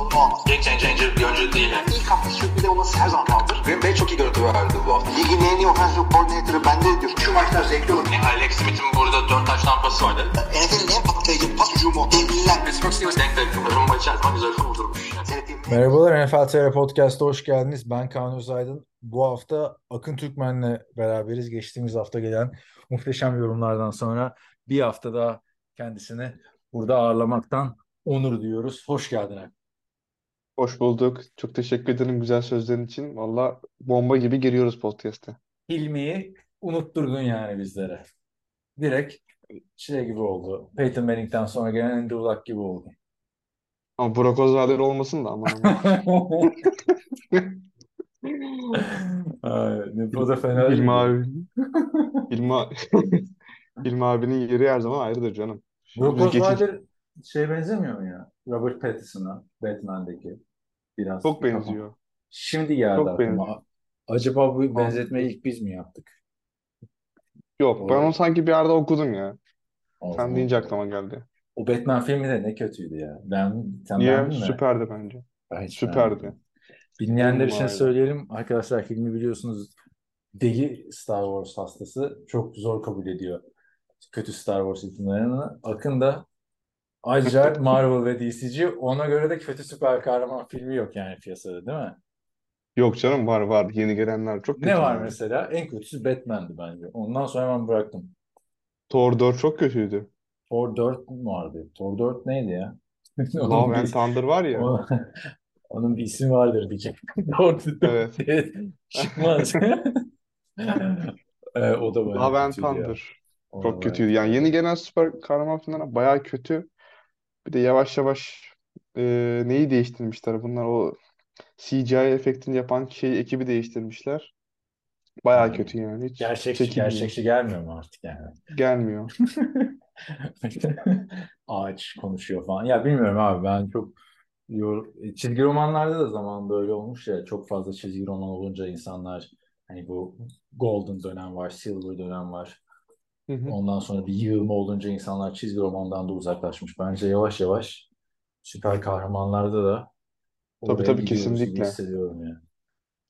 sorunu olmaz. Game changer bir oyuncu değil. Yani. İlk hafta sürpriz olması her zaman kaldır. Green Bay çok iyi görüntü verdi bu hafta. Ligin en iyi offensive coordinator'ı bende diyor. Şu maçlar zevkli olur. Yani Alex Smith'in burada 4 taş tampası vardı. NFL'in en patlayıcı pas hücumu. Devliler. Pittsburgh Steelers denk denk. Rumba içer zaman güzel kurdurmuş. Merhabalar NFL TR Podcast'a hoş geldiniz. Ben Kaan Özaydın. Bu hafta Akın Türkmen'le beraberiz. Geçtiğimiz hafta gelen muhteşem yorumlardan sonra bir hafta daha kendisini burada ağırlamaktan onur duyuyoruz. Hoş geldin Akın. Hoş bulduk. Çok teşekkür ederim güzel sözlerin için. Valla bomba gibi giriyoruz podcast'e. Hilmi'yi unutturdun yani bizlere. Direkt şey gibi oldu. Peyton Manning'den sonra gelen Andrew Luck gibi oldu. Ama Burak Ozadel olmasın da aman aman. Ay, o da fena değil. İlmi abi. İlmi, İlmi abinin yeri her zaman ayrıdır canım. Brock Biz geçici- Osweiler şey benzemiyor mu ya? Robert Pattinson'a Batman'deki biraz. Çok benziyor. Şimdi geldi Çok aklıma. benziyor. Acaba bu benzetmeyi ilk biz mi yaptık? Yok ben Doğru. onu sanki bir yerde okudum ya. Sen zaman- deyince aklıma geldi. O Batman filmi de ne kötüydü ya. Ben sen Niye? beğendin mi? Süperdi bence. Ben hiç Süperdi. beğenmedim. Dinleyenler için Aynen. söyleyelim. Arkadaşlar filmi biliyorsunuz deli Star Wars hastası. Çok zor kabul ediyor kötü Star Wars filmlerini. Akın da ayrıca Marvel ve DC'ci. Ona göre de kötü süper kahraman filmi yok yani piyasada değil mi? Yok canım var var. Yeni gelenler çok Ne kötü var yani. mesela? En kötüsü Batman'di bence. Ondan sonra hemen bıraktım. Thor 4 çok kötüydü. Thor 4 mü vardı? Thor 4 neydi ya? Love and Thunder var ya. o- onun bir ismi vardır diyecek. Thor 4 Evet. çıkmaz. Ee, o da bayağı Love and ya. Thunder. Çok kötüydü. Yani yeni gelen süper kahraman filmleri bayağı kötü. Bir de yavaş yavaş e, neyi değiştirmişler? Bunlar o CGI efektini yapan şey ekibi değiştirmişler. Hmm. kötü yani. Hiç Gerçekçi çekilmiyor. gerçekçi gelmiyor mu artık yani? Gelmiyor. Ağaç konuşuyor falan. Ya bilmiyorum abi ben çok çizgi romanlarda da zamanında öyle olmuş ya çok fazla çizgi roman olunca insanlar hani bu golden dönem var, silver dönem var. Hı hı. Ondan sonra bir yığılma olunca insanlar çizgi romandan da uzaklaşmış. Bence yavaş yavaş süper kahramanlarda da Tabii oraya tabii gidiyoruz gibi kesinlikle. hissediyorum yani.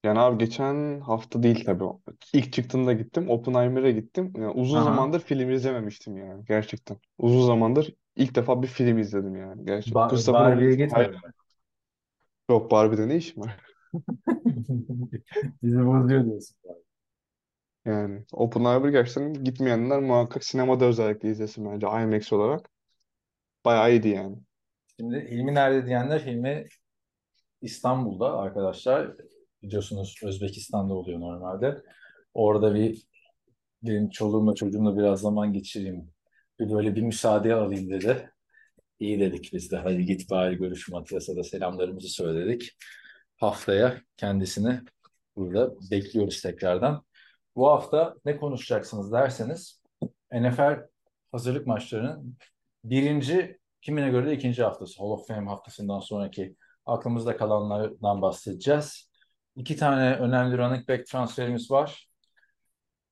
Yani abi geçen hafta değil tabii. İlk çıktığında gittim. Oppenheimer'a gittim. Yani uzun Aha. zamandır film izlememiştim yani. Gerçekten. Uzun zamandır ilk defa bir film izledim yani. Gerçekten. Ba Christopher Barbie'ye Nolan. gitmedin mi? Yok Barbie'de ne işim var? Bizi bozuyor diyorsun. Yani Oppenheimer gerçekten gitmeyenler muhakkak sinemada özellikle izlesin bence IMAX olarak. Bayağı iyiydi yani. Şimdi Hilmi nerede diyenler Hilmi İstanbul'da arkadaşlar. Biliyorsunuz Özbekistan'da oluyor normalde. Orada bir benim çoluğumla çocuğumla biraz zaman geçireyim. Bir böyle bir müsaade alayım dedi. İyi dedik biz de. Hadi git bari görüş Matias'a da selamlarımızı söyledik. Haftaya kendisini burada bekliyoruz tekrardan. Bu hafta ne konuşacaksınız derseniz NFL hazırlık maçlarının birinci, kimine göre de ikinci haftası. Hall of Fame haftasından sonraki aklımızda kalanlardan bahsedeceğiz. İki tane önemli running back transferimiz var.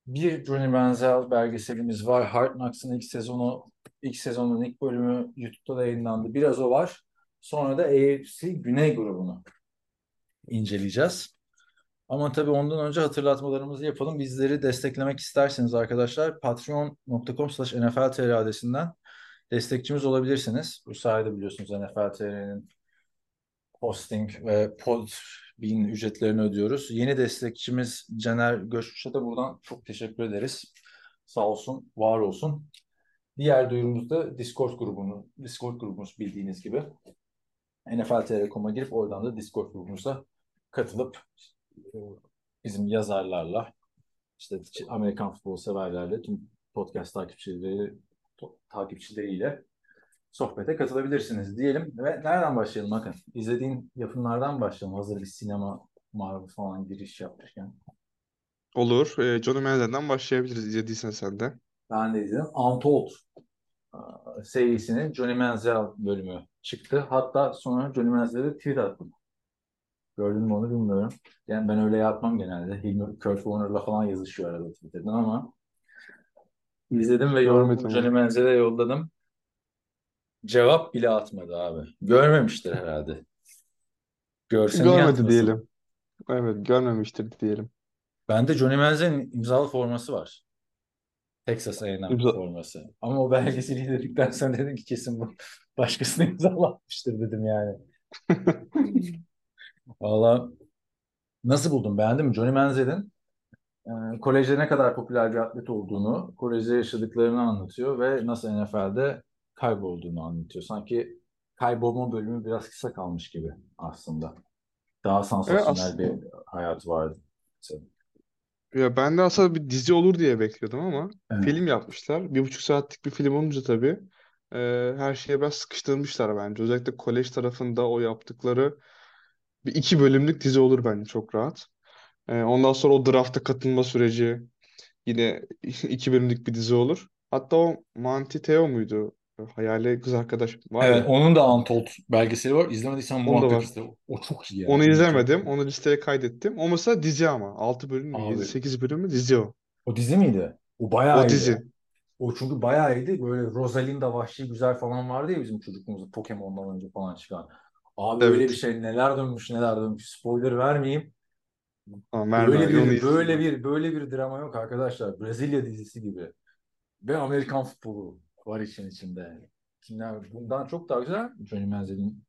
Bir Johnny Manziel belgeselimiz var. Hard Knocks'ın ilk sezonu, ilk sezonun ilk bölümü YouTube'da da yayınlandı. Biraz o var. Sonra da AFC Güney grubunu inceleyeceğiz. Ama tabii ondan önce hatırlatmalarımızı yapalım. Bizleri desteklemek isterseniz arkadaşlar patreon.com slash nfltr adresinden destekçimiz olabilirsiniz. Bu sayede biliyorsunuz NFL TR'nin hosting ve pod bin ücretlerini ödüyoruz. Yeni destekçimiz Caner Göçmüş'e de buradan çok teşekkür ederiz. Sağ olsun, var olsun. Diğer duyurumuz da Discord grubunu, Discord grubumuz bildiğiniz gibi. NFLTR.com'a girip oradan da Discord grubumuza katılıp bizim yazarlarla, işte Amerikan futbol severlerle, tüm podcast takipçileri takipçileriyle sohbete katılabilirsiniz diyelim. Ve nereden başlayalım bakın. İzlediğin yapımlardan başlayalım. Hazır bir sinema Marvel falan giriş yapmışken. Olur. Ee, Johnny Manziel'den başlayabiliriz izlediysen sen de. Ben de izledim. Untold aa, serisinin Johnny Manziel bölümü çıktı. Hatta sonra Johnny Manziel'e tweet attım. Gördün mü onu bilmiyorum. Yani ben öyle yapmam genelde. Hilmi Kurt Warner'la falan yazışıyor arada Twitter'dan ama izledim ve yorumumu. Johnny Manziel'e yolladım. Cevap bile atmadı abi. Görmemiştir herhalde. Görsem Görmedi yatmasın. diyelim. Evet, görmemiştir diyelim. Bende Johnny Manziel'in imzalı forması var. Texas A&M İmza- forması. Ama o belgeseli izledikten sonra dedim ki kesin bu başkasına imzalatmıştır dedim yani. Valla nasıl buldun? Beğendin mi? Johnny Manziel'in e, kolejde ne kadar popüler bir atlet olduğunu, kolejde yaşadıklarını anlatıyor ve nasıl NFL'de kaybolduğunu anlatıyor. Sanki kaybolma bölümü biraz kısa kalmış gibi aslında. Daha sansasyonel aslında- bir hayatı vardı. Ya ben de aslında bir dizi olur diye bekliyordum ama Evet. film yapmışlar. Bir buçuk saatlik bir film olunca tabii e, her şeye biraz sıkıştırmışlar bence. Özellikle kolej tarafında o yaptıkları bir iki bölümlük dizi olur bence çok rahat. E, ondan sonra o drafta katılma süreci yine iki bölümlük bir dizi olur. Hatta o Manti Teo muydu? Hayali kız arkadaş var Evet, ya. onun da Untold belgeseli var. İzlemediysen Onu da muhakkak var. O çok iyi yani. Onu izlemedim. Onu listeye kaydettim. O mesela dizi ama. 6 bölüm mü? Abi. 7-8 bölüm mü? Dizi o. O dizi miydi? O bayağı O iyiydi. dizi. O çünkü bayağı iyiydi. Böyle Rosalinda Vahşi Güzel falan vardı ya bizim çocukluğumuzda Pokemon'dan önce falan çıkan. Abi Evet. öyle bir şey neler dönmüş neler dönmüş. Spoiler vermeyeyim. Tamam, Böyle bir böyle bir böyle bir drama yok arkadaşlar. Brezilya dizisi gibi. Ve Amerikan futbolu var için içinde. Kimler bundan çok daha güzel Johnny Manziel'in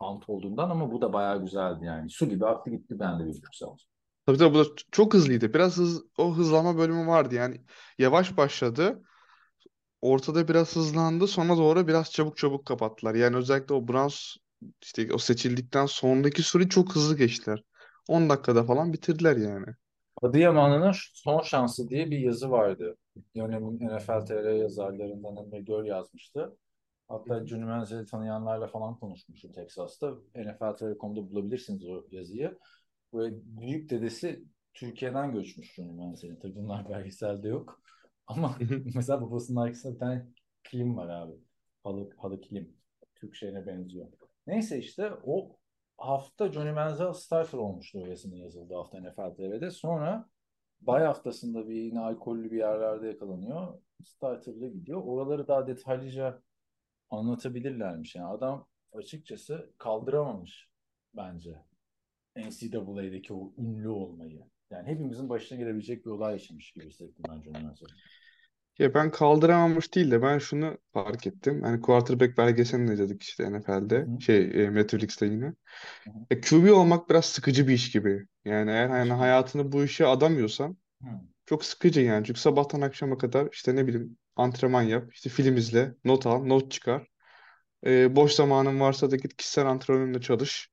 Ant olduğundan ama bu da bayağı güzeldi yani. Su gibi aktı gitti ben de bir buçuk saat. Tabii tabii bu da çok hızlıydı. Biraz hız, o hızlanma bölümü vardı. Yani yavaş başladı. Ortada biraz hızlandı. Sonra doğru biraz çabuk çabuk kapattılar. Yani özellikle o Browns işte o seçildikten sonraki süre çok hızlı geçtiler. 10 dakikada falan bitirdiler yani. Adıyamanlı'nın son şansı diye bir yazı vardı. Dönemin NFL TR yazarlarından Emre Göl yazmıştı. Hatta Johnny Manziel'i tanıyanlarla falan konuşmuştu Texas'ta. NFL TR.com'da bulabilirsiniz o yazıyı. Böyle büyük dedesi Türkiye'den göçmüş Johnny Manziel'in. Tabii bunlar belgeselde yok. Ama mesela babasının arkasında bir tane kilim var abi. Halı, halı kilim. Türk şeyine benziyor. Neyse işte o hafta Johnny Manziel starter olmuştu yazının yazıldığı hafta NFL TV'de. Sonra bay haftasında bir yine alkollü bir yerlerde yakalanıyor. Starter'la gidiyor. Oraları daha detaylıca anlatabilirlermiş. Yani adam açıkçası kaldıramamış bence NCAA'deki o ünlü olmayı. Yani hepimizin başına gelebilecek bir olay yaşamış gibi hissettim ben Johnny Manziel. Ya ben kaldıramamış değil de ben şunu fark ettim. Hani quarterback belgeselini izledik işte NFL'de. Hı. Şey e, Netflix'te yine. Hı. E, QB olmak biraz sıkıcı bir iş gibi. Yani eğer hani hayatını bu işe adamıyorsan Hı. çok sıkıcı yani. Çünkü sabahtan akşama kadar işte ne bileyim antrenman yap, işte film izle, not al, not çıkar. E, boş zamanın varsa da git kişisel antrenörünle çalış.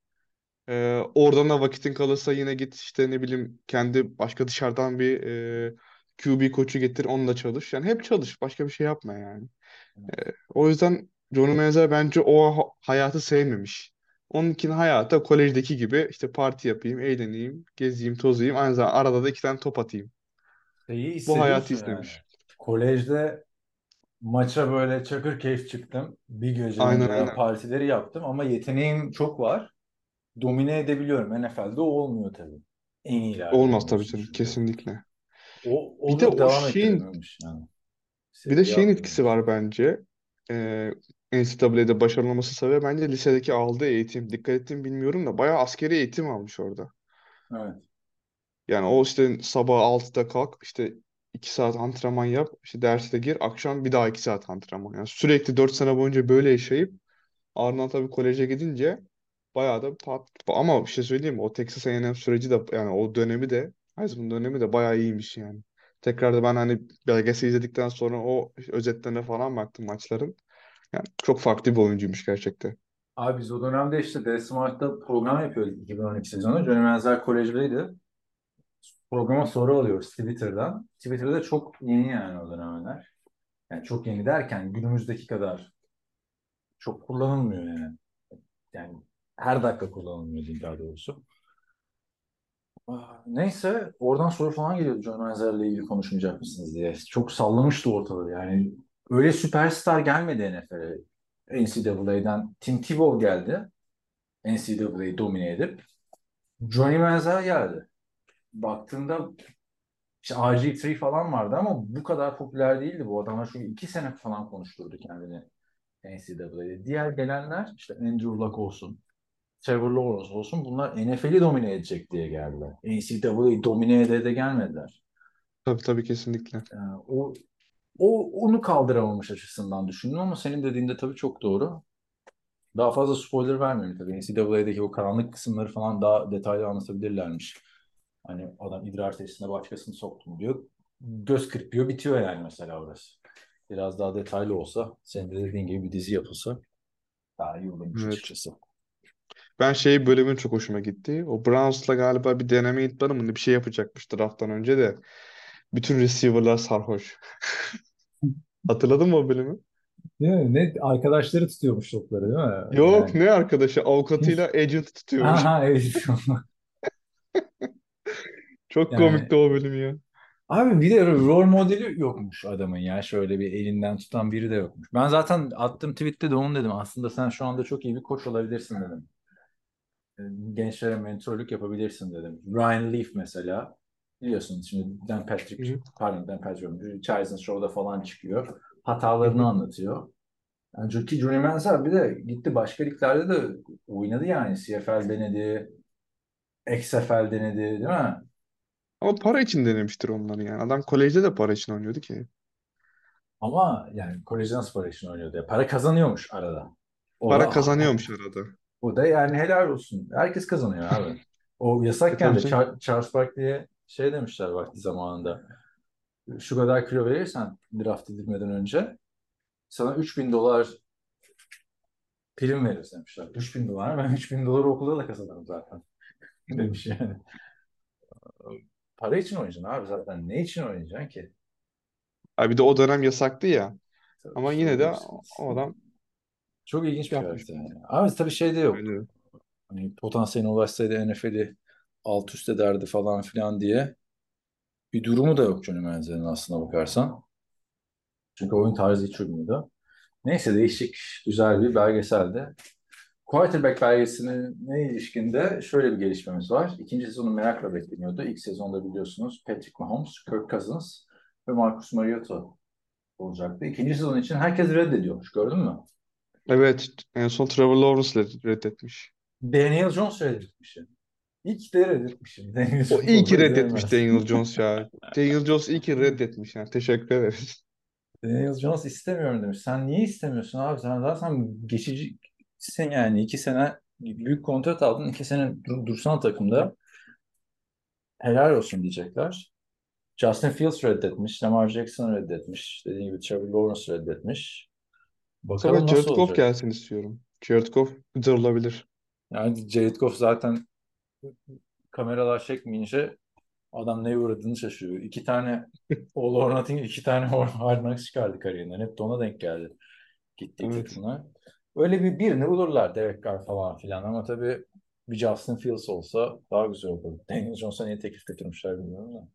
E, oradan da vakitin kalırsa yine git işte ne bileyim kendi başka dışarıdan bir e, QB koçu getir onunla çalış. Yani hep çalış. Başka bir şey yapma yani. E, o yüzden Johnny Manziel bence o ha- hayatı sevmemiş. Onunkinin hayatı kolejdeki gibi işte parti yapayım, eğleneyim, gezeyim, tozayım. Aynı zamanda arada da iki tane top atayım. Şeyi Bu hayatı yani. istemiş. Kolejde maça böyle çakır keyif çıktım. Bir gece Aynen aynen. partileri yaptım ama yeteneğim çok var. Domine edebiliyorum. NFL'de o olmuyor tabii. En iyilerden Olmaz tabii çünkü. Kesinlikle. O, Bir de o devam şeyin yani. bir de şeyin etkisi var bence. Ee, NCAA'de başarılı olması sebebi bence lisedeki aldığı eğitim. Dikkat ettim bilmiyorum da bayağı askeri eğitim almış orada. Evet. Yani o işte sabah 6'da kalk işte 2 saat antrenman yap işte derse gir akşam bir daha 2 saat antrenman. Yani sürekli 4 sene boyunca böyle yaşayıp ardından tabii koleje gidince bayağı da pat ama bir şey söyleyeyim mi? O Texas A&M süreci de yani o dönemi de Heisman dönemi de bayağı iyiymiş yani. Tekrar da ben hani belgesel izledikten sonra o özetlerine falan baktım maçların. Yani çok farklı bir oyuncuymuş gerçekten. Abi biz o dönemde işte D Smart'ta program yapıyorduk 2012 sezonu. Johnny Manziel kolejdeydi. Programa soru alıyoruz Twitter'dan. Twitter'da çok yeni yani o dönemler. Yani çok yeni derken günümüzdeki kadar çok kullanılmıyor yani. Yani her dakika kullanılmıyor diyeyim daha doğrusu. Ah, Neyse oradan soru falan geliyordu John Manziel'le ilgili konuşmayacak mısınız diye. Çok sallamıştı ortalığı yani. Öyle süperstar gelmedi NFL'e. NCAA'den Tim Tebow geldi. NCAA'yı domine edip. Johnny Manziel geldi. Baktığında işte RG3 falan vardı ama bu kadar popüler değildi bu adamlar. Çünkü iki sene falan konuşturdu kendini NCAA'de. Diğer gelenler işte Andrew Luck olsun, Trevor Lawrence olsun bunlar NFL'i domine edecek diye geldiler. NCAA'yi domine ede de gelmediler. Tabii tabii kesinlikle. Yani o, o onu kaldıramamış açısından düşündüm ama senin dediğinde tabii çok doğru. Daha fazla spoiler vermiyorum tabii. NCAA'deki o karanlık kısımları falan daha detaylı anlatabilirlermiş. Hani adam idrar testine başkasını soktum diyor. Göz kırpıyor bitiyor yani mesela orası. Biraz daha detaylı olsa, senin de dediğin gibi bir dizi yapılsa daha iyi olurmuş Evet. açıkçası. Ben şey bölümün çok hoşuma gitti. O Browns'la galiba bir deneme idmanı mı ne bir şey yapacakmış drafttan önce de. Bütün receiver'lar sarhoş. Hatırladın mı o bölümü? Değil mi? Ne arkadaşları tutuyormuş topları değil mi? Yok Yani. ne arkadaşı avukatıyla agent tutuyormuş. Aha evet. Çok Yani komikti o bölüm ya. Abi bir de rol modeli yokmuş adamın ya. Şöyle bir elinden tutan biri de yokmuş. Ben zaten attığım tweette de onu dedim. Aslında sen şu anda çok iyi bir koç olabilirsin dedim. Gençlere mentorluk yapabilirsin dedim. Ryan Leaf mesela. Biliyorsun şimdi Dan Patrick, pardon Dan Patrick, Charles'ın Show'da falan çıkıyor. Hatalarını hı. anlatıyor. Yani çünkü Johnny Manziel bir de gitti başka liglerde de oynadı yani. CFL denedi, XFL denedi değil mi? Ama para için denemiştir onları yani. Adam kolejde de para için oynuyordu ki. Ama yani kolejde nasıl para için oynuyordu ya? Para kazanıyormuş arada. O Para da kazanıyormuş arada. O da yani helal olsun. Herkes kazanıyor abi. O E yasakken de. Char- Charles Barkley'e şey demişler vakti zamanında. Şu kadar kilo verirsen draft edilmeden önce sana 3000 dolar prim veririz demişler. 3000 dolar ben 3000 dolar okulda da kazanırım zaten demiş yani. Para için oynayacaksın abi zaten. Ne için oynayacaksın ki? Abi bir de o dönem yasaktı ya. Tabii Ama işte yine de o adam Çok ilginç bir yapmış. yani. Abi tabii şey de yok. Öyle. Hani potansiyeline ulaşsaydı NFL'i alt üst ederdi falan filan diye bir durumu da yok Johnny Manziel'in aslına bakarsan. Çünkü oyun tarzı hiç uymuyordu. Neyse değişik, güzel bir belgeseldi. Quarterback belgeseline ilişkinde şöyle bir gelişmemiz var. İkinci sezonu merakla bekleniyordu. İlk sezonda biliyorsunuz Patrick Mahomes, Kirk Cousins ve Marcus Mariota olacaktı. İkinci sezon için herkes reddediyormuş. Gördün mü? Evet. En son Trevor Lawrence reddetmiş. Daniel Jones reddetmiş. İlk de reddetmişim. Daniel O Jones iyi ki olsa reddetmiş. Daniel Jones ya. Daniel Jones iyi ki reddetmiş yani. Teşekkür ederiz. Daniel Jones istemiyorum demiş. Sen niye istemiyorsun abi? Sen zaten geçicisin yani. iki sene büyük kontrat aldın. iki sene dur, dursan takımda. Helal olsun diyecekler. Justin Fields reddetmiş. Lamar Jackson reddetmiş. Dediğim gibi Trevor Lawrence reddetmiş. Bakalım Jared nasıl Goff olacak? gelsin istiyorum. Jared Goff güzel olabilir. Yani Jared Goff zaten kameralar çekmeyince adam neye uğradığını şaşırıyor. İki tane All or Nothing, iki tane Hard Knocks çıkardı kariyerinden. Hep de ona denk geldi. Gittiği Evet. takımlar. Öyle bir birini bulurlar Derek Carr falan filan ama tabii bir Justin Fields olsa daha güzel olur. Daniel Jones'a niye teklif getirmişler bilmiyorum da.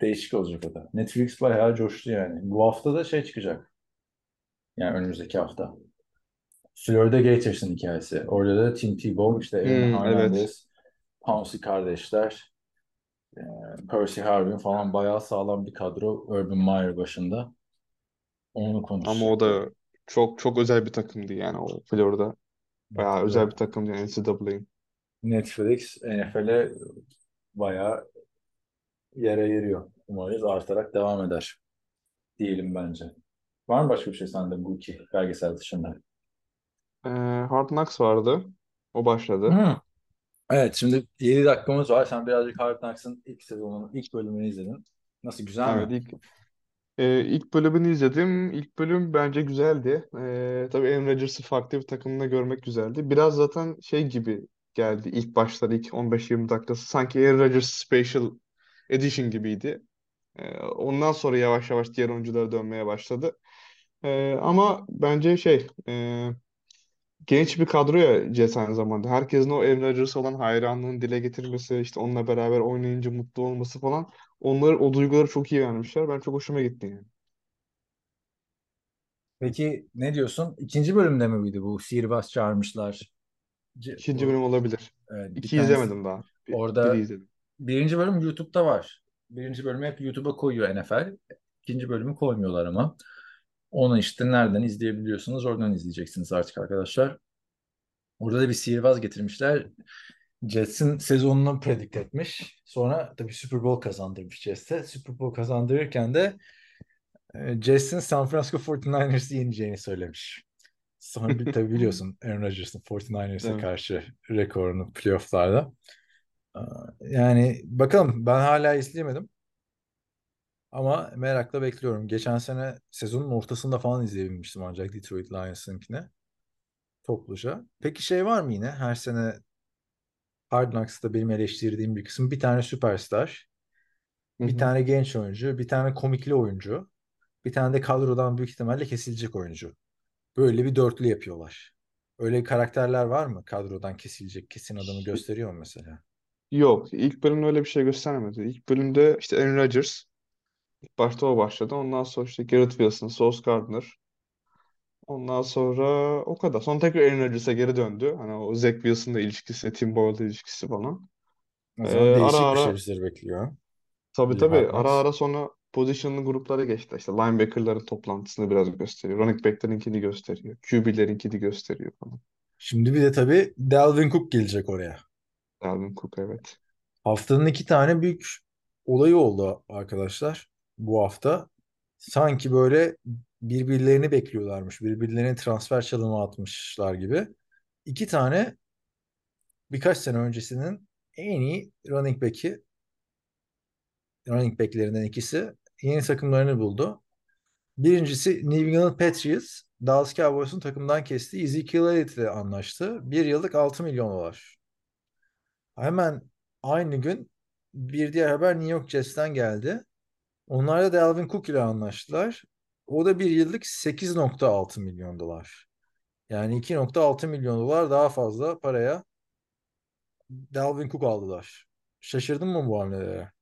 Değişik olacak o da. Netflix bayağı coştu yani. Bu hafta da şey çıkacak. Yani önümüzdeki hafta. Florida Gators'ın hikayesi. Orada da Tim Tebow, işte Aaron Hmm, evet. Hernandez, Pouncey kardeşler, e, Percy Harvin falan bayağı sağlam bir kadro. Urban Meyer başında. Onu Ama o da çok çok özel bir takımdı yani o Florida. Bayağı özel bir takımdı yani NCAA'nin. Netflix NFL'e bayağı yere yeriyor. Umarız artarak devam eder. Diyelim bence. Var mı başka bir şey sende bu iki belgesel dışında? Ee, Hard Knocks vardı. O başladı. Hı. Evet şimdi 7 dakikamız var. Sen birazcık Hard Knocks'ın ilk sezonunun ilk bölümünü izledin. Nasıl güzel Evet mi? ilk Ee, ilk bölümünü izledim. İlk bölüm bence güzeldi. Ee, tabii Aaron Rodgers'ı farklı bir takımda görmek güzeldi. Biraz zaten şey gibi geldi ilk başları, ilk 15-20 dakikası. Sanki Aaron Rodgers Special Edition gibiydi. Ee, ondan sonra yavaş yavaş diğer oyunculara dönmeye başladı. Ee, ama bence şey, e, genç bir kadro ya Jets aynı zamanda. Herkesin o Aaron Rodgers'a olan hayranlığını dile getirmesi, işte onunla beraber oynayınca mutlu olması falan. Onları, o duyguları çok iyi vermişler. Ben çok hoşuma gitti yani. Peki ne diyorsun? İkinci bölümde mi miydi bu? Sihirbaz çağırmışlar. C- İkinci bu- bölüm olabilir. evet, bir İki tanesi- izlemedim daha. Bir, Orada- biri izledim. Birinci bölüm YouTube'da var. Birinci bölümü hep YouTube'a koyuyor NFL. İkinci bölümü koymuyorlar ama. Onu işte nereden izleyebiliyorsunuz oradan izleyeceksiniz artık arkadaşlar. Orada da bir sihirbaz getirmişler. Jets'in sezonunu predict etmiş. Sonra tabii Super Bowl kazandırmış Jets'e. Super Bowl kazandırırken de e, Jets'in San Francisco 49ers'ı yeneceğini söylemiş. Sonra bir, tabii biliyorsun Aaron Rodgers'ın 49ers'e Evet. karşı rekorunu playoff'larda. Yani bakalım ben hala izleyemedim. Ama merakla bekliyorum. Geçen sene sezonun ortasında falan izleyebilmiştim ancak Detroit Lions'ınkine. Topluca. Peki şey var mı yine? Her sene Hard Knocks'ta benim eleştirdiğim bir kısım. Bir tane süperstar, Hı bir tane genç oyuncu, bir tane komikli oyuncu, bir tane de kadrodan büyük ihtimalle kesilecek oyuncu. Böyle bir dörtlü yapıyorlar. Öyle karakterler var mı? Kadrodan kesilecek kesin adamı gösteriyor mu mesela? Yok. ilk bölümde öyle bir şey göstermedi. İlk bölümde işte Aaron Rodgers. İlk başta o başladı. Ondan sonra işte Garrett Wilson, Sauce Gardner. Ondan sonra o kadar. Sonra tekrar Aaron Rodgers'a geri döndü. Hani o Zach Wilson'la ilişkisi, Tim Boyle'la ilişkisi falan. O zaman Ee, değişik ara bir ara- şey bizleri bekliyor. Tabii Bir tabii. Ara Knocks. ara sonra position'lı gruplara geçti. İşte linebacker'ların toplantısını biraz gösteriyor. Running back'lerinkini gösteriyor. QB'lerinkini gösteriyor falan. Şimdi bir de tabii Dalvin Cook gelecek oraya. Dalvin Cook evet. Haftanın iki tane büyük olayı oldu arkadaşlar bu hafta. Sanki böyle birbirlerini bekliyorlarmış. Birbirlerine transfer çalımı atmışlar gibi. İki tane birkaç sene öncesinin en iyi running back'i running back'lerinden ikisi yeni takımlarını buldu. Birincisi New England Patriots Dallas Cowboys'un takımdan kestiği Ezekiel Elliott ile anlaştı. Bir yıllık 6 milyon dolar. Hemen aynı gün bir diğer haber New York Jets'ten geldi. Onlar da Dalvin Cook ile anlaştılar. O da bir yıllık 8.6 milyon dolar. Yani 2.6 milyon dolar daha fazla paraya Dalvin Cook aldılar. Şaşırdın mı bu hamlelere?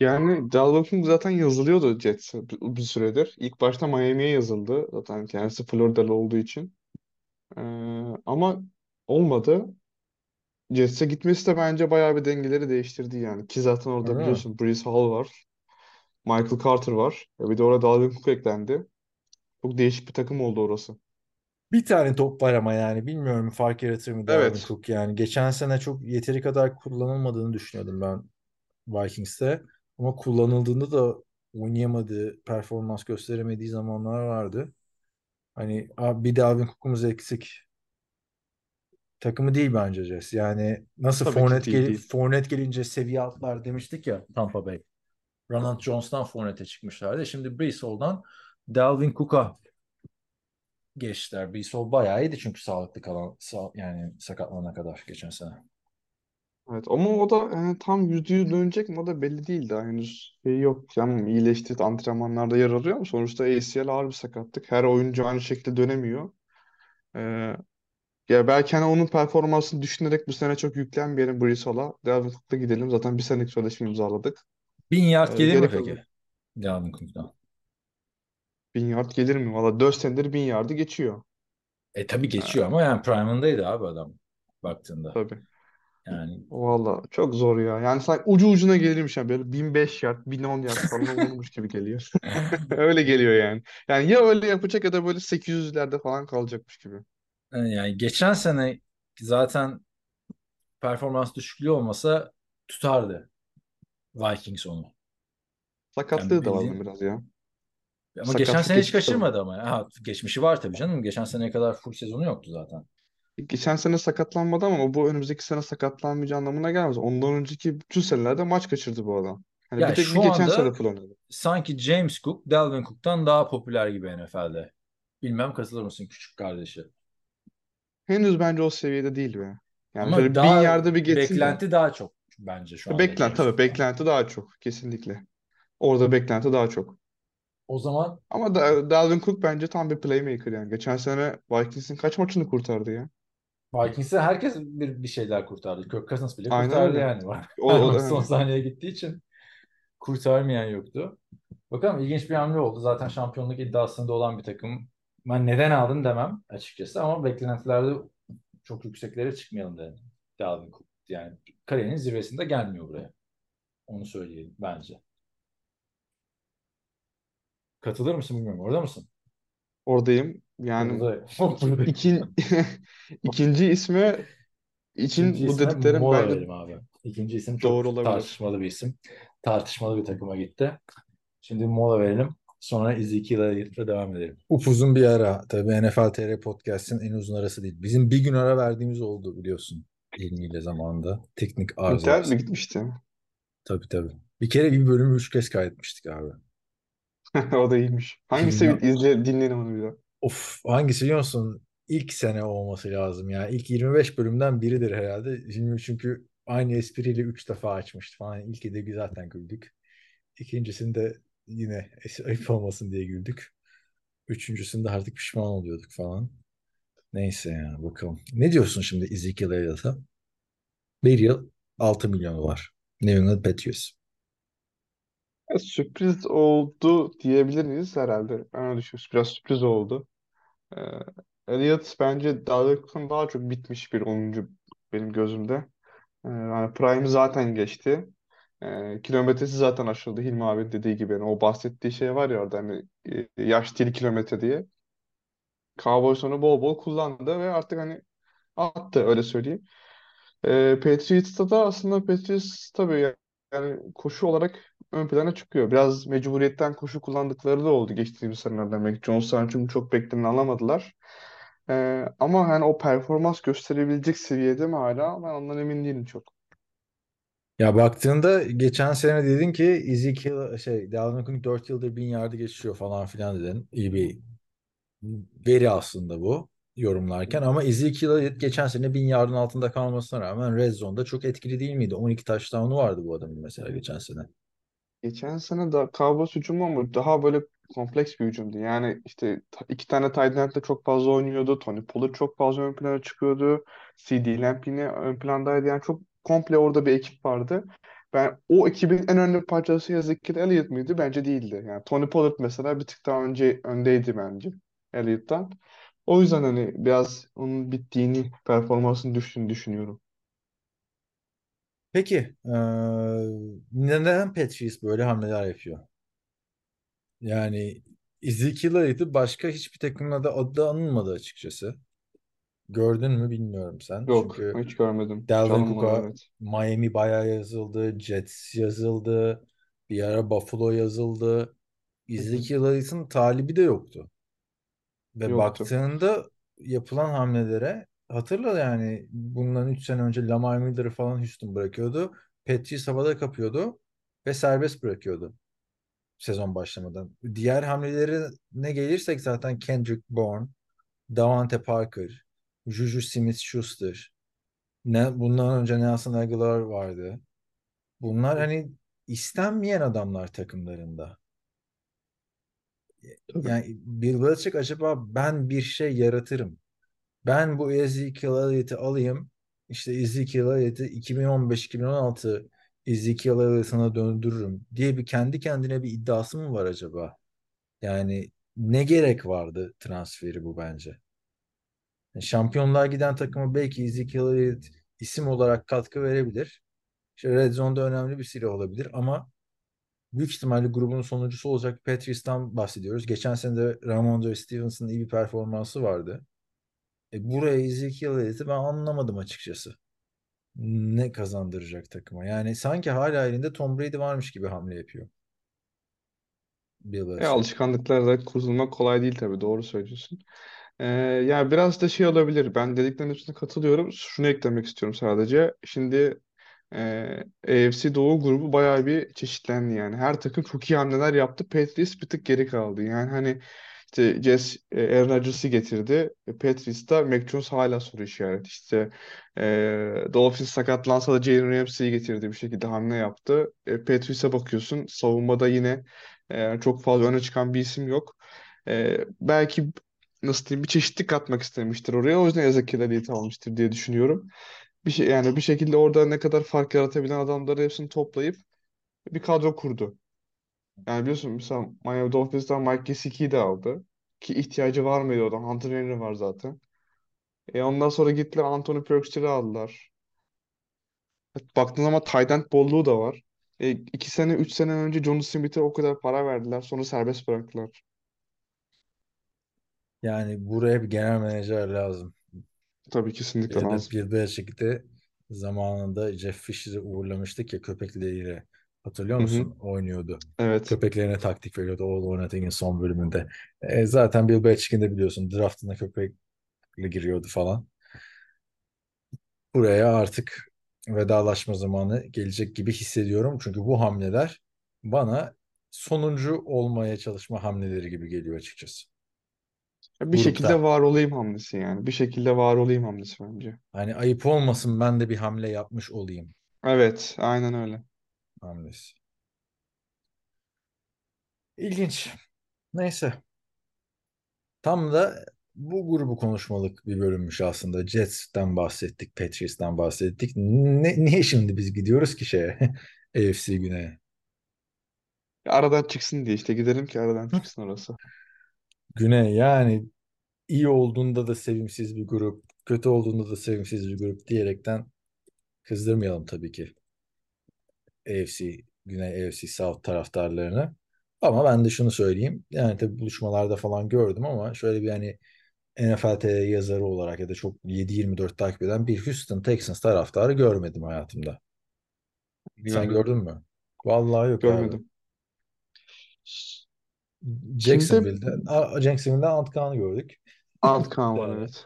Yani Dalvin Cook zaten yazılıyordu Jets'e bir, süredir. İlk başta Miami'ye yazıldı. Zaten kendisi Florida'lı olduğu için. Ee, ama olmadı. Jets'e gitmesi de bence bayağı bir dengeleri değiştirdi yani. Ki zaten orada Öyle mi? biliyorsun Breece Hall var. Michael Carter var. E bir de orada Dalvin Cook eklendi. Çok değişik bir takım oldu orası. Bir tane top var ama yani bilmiyorum fark yaratır mı Dalvin Evet. Cook yani. Geçen sene çok yeteri kadar kullanılmadığını düşünüyordum ben Vikings'te. Ama kullanıldığında da oynayamadığı, performans gösteremediği zamanlar vardı. Hani abi bir Dalvin Cook'umuz eksik. Takımı değil bence Jets. Yani nasıl Tabii Fournette, gel- değil. Fournette gelince seviye atlar demiştik ya Tampa Bay. Ronald Jones'tan Fournette'e çıkmışlardı. Şimdi Breece Hall'dan Dalvin Cook'a geçtiler. Breece Hall bayağı iyiydi çünkü sağlıklı kalan sağ, yani sakatlanana kadar geçen sene. Evet ama o da yani tam yüzde yüz dönecek mi o da belli değil daha henüz şey yok. Yani iyileşti antrenmanlarda yer alıyor ama sonuçta ACL ağır bir sakatlık. Her oyuncu aynı şekilde dönemiyor. Ee, ya belki hani onun performansını düşünerek bu sene çok yüklenmeyelim Breece Hall'a. Dalvin Cook'la gidelim. Zaten bir senelik sözleşme imzaladık. Bin yard Ee, gelir mi geri peki? kalan Dalvin Cook'tan. bin yard gelir mi? Valla 4 senedir bin yardı geçiyor. E tabii geçiyor Ee, ama yani prime'ındaydı abi adam baktığında. tabii. Yani Valla çok zor ya. Yani sanki ucu ucuna gelirmiş yani böyle 1005 yard, 1010 yard falan olurmuş gibi geliyor. Öyle geliyor yani. Yani ya öyle yapacak ya da böyle 800'lerde falan kalacakmış gibi. yani geçen sene zaten performans düşüklüğü olmasa tutardı Vikings onu. Yani Sakatlığı da var biraz ya. ama geçen Sakatlık sene hiç var. kaçırmadı ama. Ha, geçmişi var tabii canım. Geçen seneye kadar full sezonu yoktu zaten. Geçen sene sakatlanmadı ama bu önümüzdeki sene sakatlanmayacağı anlamına gelmez. Ondan önceki bütün senelerde maç kaçırdı bu adam. Hani bir Ya tek bir şu geçen sene anda full oynadı. sanki James Cook, Dalvin Cook'tan daha popüler gibi NFL'de. Bilmem katılır mısın küçük kardeşi? Henüz bence o seviyede değil be. Yani Ama şöyle bin daha yarda bir geçsin de. beklenti daha çok bence şu anda Beklenti James tabii beklenti daha çok kesinlikle. Orada beklenti daha çok. O zaman Ama da, Dalvin Cook bence tam bir playmaker yani. Geçen sene Vikings'in kaç maçını kurtardı ya? Vikings'e herkes bir, bir şeyler kurtardı. Kirk Cousins bile Aynen kurtardı öyle. yani. O, o da Son hani. saniyeye gittiği için kurtarmayan yoktu. Bakalım ilginç bir hamle oldu. Zaten şampiyonluk iddiasında olan bir takım. Ben neden aldın demem açıkçası ama beklentilerde çok yükseklere çıkmayalım dedi Dalvin Cook. Yani kariyerinin zirvesinde gelmiyor buraya. Onu söyleyelim bence. Katılır mısın bilmiyorum. Orada mısın? Oradayım. Yani ikin, ikinci ismi için İkinci bu dediklerim mola bence abi. İkinci isim doğru çok olabilir. tartışmalı bir isim. Tartışmalı bir takıma gitti. Şimdi mola verelim. Sonra Ezekiel'e devam edelim. Upuzun bir ara. Tabii NFL TR Podcast'in en uzun arası değil. Bizim bir gün ara verdiğimiz oldu biliyorsun. İlmiyle zamanında. Teknik arıza. İnternet mi gitmişti? Tabii tabii. Bir kere bir bölümü üç kez kaydetmiştik abi. O da iyiymiş. Hangisi Filmden- izle dinleyelim onu bir daha. Of hangisi biliyor musun? İlk sene olması lazım ya. İlk 25 bölümden biridir herhalde. Şimdi çünkü aynı espriyle 3 defa açmıştı falan. İlki de zaten güldük. İkincisinde yine ayıp olmasın diye güldük. Üçüncüsünde artık pişman oluyorduk falan. Neyse ya bakalım. Ne diyorsun şimdi Ezekiel Elliott'a? Bir yıl 6 milyon dolar. New England Patriots. Ya, sürpriz oldu diyebilir miyiz herhalde? Öyle düşünüyorum. Biraz sürpriz oldu. Ee, Elliott bence Dalvin'den daha çok bitmiş bir oyuncu benim gözümde. Ee, yani Prime zaten geçti. Ee, kilometresi zaten aşıldı Hilmi abi dediği gibi. Yani o bahsettiği şey var ya orada hani e, yaş değil kilometre diye. Cowboys onu bol bol kullandı ve artık hani attı öyle söyleyeyim. Ee, Patriots'ta da aslında Patriots tabii ya- yani koşu olarak ön plana çıkıyor. Biraz mecburiyetten koşu kullandıkları da oldu geçtiğimiz senelerde. Mac Jones'tan çünkü çok bekleneni alamadılar. Ee, ama hani o performans gösterebilecek seviyede mi hala? Ben ondan emin değilim çok. Ya baktığında geçen sene dedin ki Ezekiel şey Dalvin Cook 4 yıldır 1000 yardı geçiyor falan filan dedin. İyi bir veri aslında bu yorumlarken ama Ezekiel geçen sene 1000 yardın altında kalmasına rağmen Red Zone'da çok etkili değil miydi? 12 touchdown'u vardı bu adamın mesela geçen sene. Geçen sene da Cowboys hücumu ama daha böyle kompleks bir hücumdu. Yani işte iki tane tight end de çok fazla oynuyordu. Tony Pollard çok fazla ön plana çıkıyordu. CeeDee Lamb yine ön plandaydı. Yani çok komple orada bir ekip vardı. Ben o ekibin en önemli parçası Ezekiel Elliott mıydı? Bence değildi. Yani Tony Pollard mesela bir tık daha önce öndeydi bence Elliott'tan. O yüzden hani biraz onun bittiğini, performansının düştüğünü düşünüyorum. Peki eee, neden Patriots böyle hamleler yapıyor? Yani Ezekiel Elliott'ı başka hiçbir takımla da adı anılmadı açıkçası. Gördün mü bilmiyorum sen. Yok, Çünkü hiç görmedim. Dalvin Çalınmadı Cook'a evet. Miami bayağı yazıldı. Jets yazıldı. Bir ara Buffalo yazıldı. Ezekiel Elliott'ın talibi de yoktu. Ve Yoktu. baktığında yapılan hamlelere hatırla yani bundan 3 sene önce Lamar Miller'ı falan Houston bırakıyordu. Patriots havada kapıyordu ve serbest bırakıyordu sezon başlamadan. Diğer hamlelerine gelirsek zaten Kendrick Bourne, Davante Parker, Juju Smith-Schuster, ne, bundan önce Nelson Aguilar vardı. Bunlar hani istenmeyen adamlar takımlarında. Yani Bill Belichick acaba ben bir şey yaratırım. Ben bu Ezekiel Elliott'ı alayım. İşte Ezekiel Elliott'ı 2015-2016 Ezekiel Elliott'ına döndürürüm diye bir kendi kendine bir iddiası mı var acaba? Yani ne gerek vardı transferi bu bence? Yani şampiyonluğa giden takıma belki Ezekiel Elliott isim olarak katkı verebilir. İşte Red Zone'da önemli bir silah olabilir ama büyük ihtimalle grubun sonuncusu olacak Patriots'tan bahsediyoruz. Geçen sene de Ramondre Stevenson'ın iyi bir performansı vardı. E, buraya Ezekiel Elliott'ı ben anlamadım açıkçası. Ne kazandıracak takıma? Yani sanki hala elinde Tom Brady varmış gibi hamle yapıyor. Bill E, alışkanlıklarla kurtulmak kolay değil tabii doğru söylüyorsun. Ee, ya biraz da şey olabilir. Ben dediklerinin üstüne katılıyorum. Şunu eklemek istiyorum sadece. Şimdi e, AFC Doğu grubu bayağı bir çeşitlendi yani. Her takım çok iyi hamleler yaptı. Patriots bir tık geri kaldı. Yani hani işte Jets e, Aaron Rodgers'ı getirdi. E, Patriots'ta Mac Jones hala soru işareti. İşte e, Dolphins sakatlansa da Jalen Ramsey'i getirdi bir şekilde hamle yaptı. E, Patriots'a bakıyorsun. Savunmada yine e, çok fazla öne çıkan bir isim yok. E, belki nasıl diyeyim bir çeşitlilik katmak istemiştir oraya. O yüzden Ezekiel Elliott'ı almıştır diye düşünüyorum. Bir şey yani bir şekilde orada ne kadar fark yaratabilen adamları hepsini toplayıp bir kadro kurdu. Yani biliyorsun mesela Miami Dolphins'tan Mike Gesicki'yi de aldı. Ki ihtiyacı var mıydı oradan? Hunter Henry var zaten. E ondan sonra gittiler Anthony Perkster'ı aldılar. Baktığın zaman tight end bolluğu da var. E, iki sene, üç sene önce John Smith'e o kadar para verdiler. Sonra serbest bıraktılar. Yani buraya bir genel menajer lazım. Tabii kesinlikle Ya lazım. Bill Belichick'te zamanında Jeff Fisher'ı uğurlamıştık ya köpekleriyle. Hatırlıyor musun? Oynuyordu. Evet. Köpeklerine taktik veriyordu All or Nothing'in son bölümünde. E, zaten Bill Belichick'in de biliyorsun draftına köpekle giriyordu falan. Buraya artık vedalaşma zamanı gelecek gibi hissediyorum. Çünkü bu hamleler bana sonuncu olmaya çalışma hamleleri gibi geliyor açıkçası. Bir şekilde Grupta. var olayım hamlesi yani. Bir şekilde var olayım hamlesi bence. Hani ayıp olmasın ben de bir hamle yapmış olayım Evet, aynen öyle. hamlesi. İlginç. Neyse. Tam da bu grubu konuşmalık bir bölümmüş aslında. Jets'ten bahsettik, Patriots'tan bahsettik. Ne, niye şimdi biz gidiyoruz ki şeye? AFC Güney'e. Aradan çıksın diye işte gidelim ki aradan çıksın orası. Güney yani iyi olduğunda da sevimsiz bir grup, kötü olduğunda da sevimsiz bir grup diyerekten kızdırmayalım tabii ki AFC, Güney AFC South taraftarlarını. Ama ben de şunu söyleyeyim. Yani tabii buluşmalarda falan gördüm ama şöyle bir hani NFL yazarı olarak ya da çok 7-24 takip eden bir Houston Texans taraftarı görmedim hayatımda. Sen Görmedim. gördün mü? Vallahi yok abi. Jacksonville'de, Jacksonville'de Antkan'ı gördük. Antkan var evet.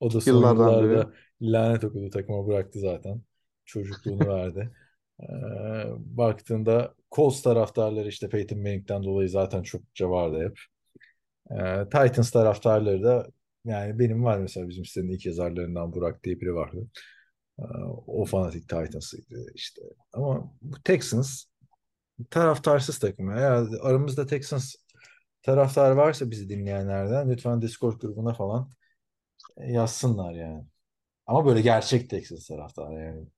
O da Yıllardan yıllarda lanet okudu takıma bıraktı zaten. Çocukluğunu verdi. Ee, baktığında Colts taraftarları işte Peyton Manning'den dolayı zaten çokça vardı hep. Ee, Titans taraftarları da yani benim var mesela bizim sitenin ilk yazarlarından Burak diye biri vardı. Ee, o fanatik Titans'ıydı işte. Ama bu Texans taraftarsız takım. ya. Eğer aramızda Texans taraftar varsa bizi dinleyenlerden lütfen Discord grubuna falan yazsınlar yani. Ama böyle gerçek Texas taraftarı yani.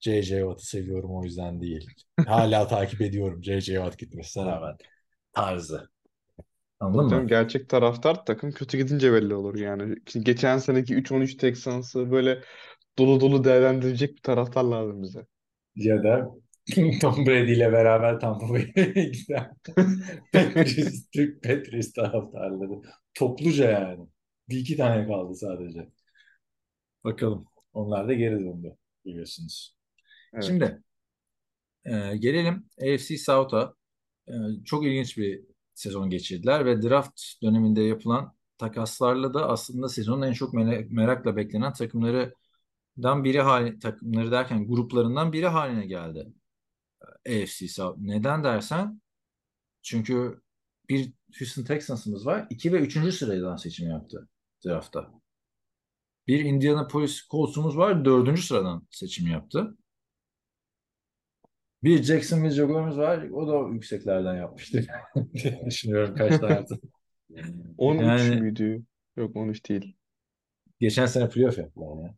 J.J. Watt'ı seviyorum o yüzden değil. Hala takip ediyorum J.J. Watt gitmesine rağmen. Tarzı. Anladın Tabii mı? gerçek taraftar takım kötü gidince belli olur yani. Geçen seneki 3-13 Texans'ı böyle dolu dolu değerlendirecek bir taraftar lazım bize. Ya da Tom Brady ile beraber Tampa Bay'e giden Patriots, Türk Patriots taraftarları. Topluca yani. Bir iki tane kaldı sadece. Bakalım. Onlar da geri döndü biliyorsunuz. Evet. Şimdi e, gelelim AFC South'a. E, çok ilginç bir sezon geçirdiler ve draft döneminde yapılan takaslarla da aslında sezonun en çok mera- merakla beklenen takımlarından biri hali, takımları derken gruplarından biri haline geldi. AFC South. Neden dersen çünkü bir Houston Texans'ımız var. 2 ve 3. sıradan seçim yaptı draftta. Bir Indianapolis Colts'umuz var. 4. sıradan seçim yaptı. Bir Jacksonville Jaguars'ımız var. O da yükseklerden yapmıştı. Düşünüyorum kaç tane yaptı. 13 Yani müydü? Yok 13 değil. geçen sene playoff yaptılar ya.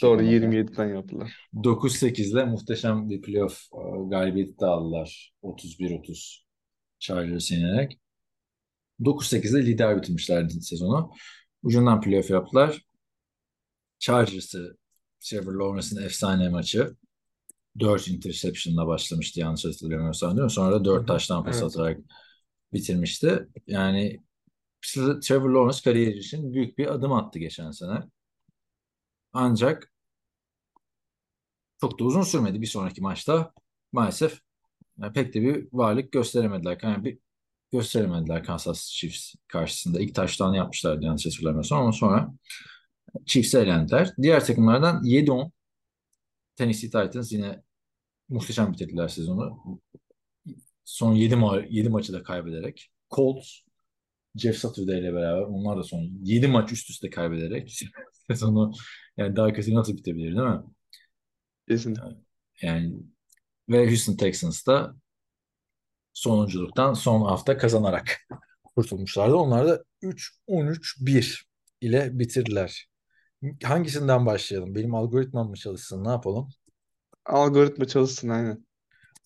Doğru Şaka maka. 27'den yaptılar. 9-8'le muhteşem bir playoff e, galibiyeti de aldılar. 31-30 Chargers'ı yenerek. 9-8'de lider bitirmişlerdi sezonu. Ucundan playoff yaptılar. Chargers'ı Trevor Lawrence'ın efsane maçı. 4 interception'la başlamıştı yanlış hatırlamıyorsam değil mi? Sonra da Hı 4 hı. taştan pas Evet. atarak bitirmişti. Yani Trevor Lawrence kariyeri için büyük bir adım attı geçen sene. Ancak çok da uzun sürmedi bir sonraki maçta. Maalesef yani pek de bir varlık gösteremediler. Yani bir gösteremediler Kansas Chiefs karşısında. İlk taştan yapmışlardı yanlış hatırlamıyorsam ama sonra Chiefs'e elendiler. Diğer takımlardan 7-10 Tennessee Titans yine muhteşem bitirdiler sezonu. Son 7, ma 7 maçı da kaybederek. Colts, Jeff Saturday ile beraber onlar da son 7 maç üst üste kaybederek sezonu yani daha kötü nasıl bitebilir değil mi? Kesin. Yani ve Houston Texans da sonunculuktan son hafta kazanarak kurtulmuşlardı. Onlar da 3-13-1 ile bitirdiler. Hangisinden başlayalım? Benim algoritmam mı çalışsın? Ne yapalım? Algoritma çalışsın aynen.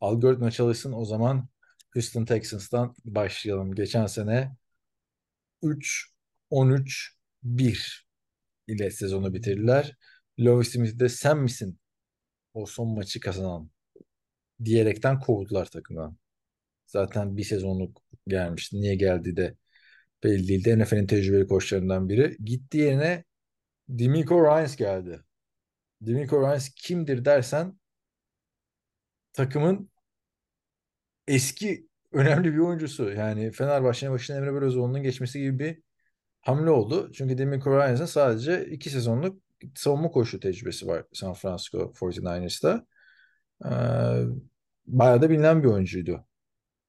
Algoritma çalışsın. O zaman Houston Texans'tan başlayalım. Geçen sene 3-13-1 ile sezonu bitirdiler. Lovie Smith de sen misin o son maçı kazanan diyerekten kovdular takımdan. Zaten bir sezonluk gelmişti. Niye geldi de belli değildi. NFL'in tecrübeli koçlarından biri. Gitti yerine Demico Ryans geldi. Demico Ryans kimdir dersen takımın eski önemli bir oyuncusu. Yani Fenerbahçe'nin başına Emre Belözoğlu'nun geçmesi gibi bir hamle oldu. Çünkü Demico Ryans'ın sadece iki sezonluk savunma koşu tecrübesi var San Francisco 49ers'ta. Ee, bayağı da bilinen bir oyuncuydu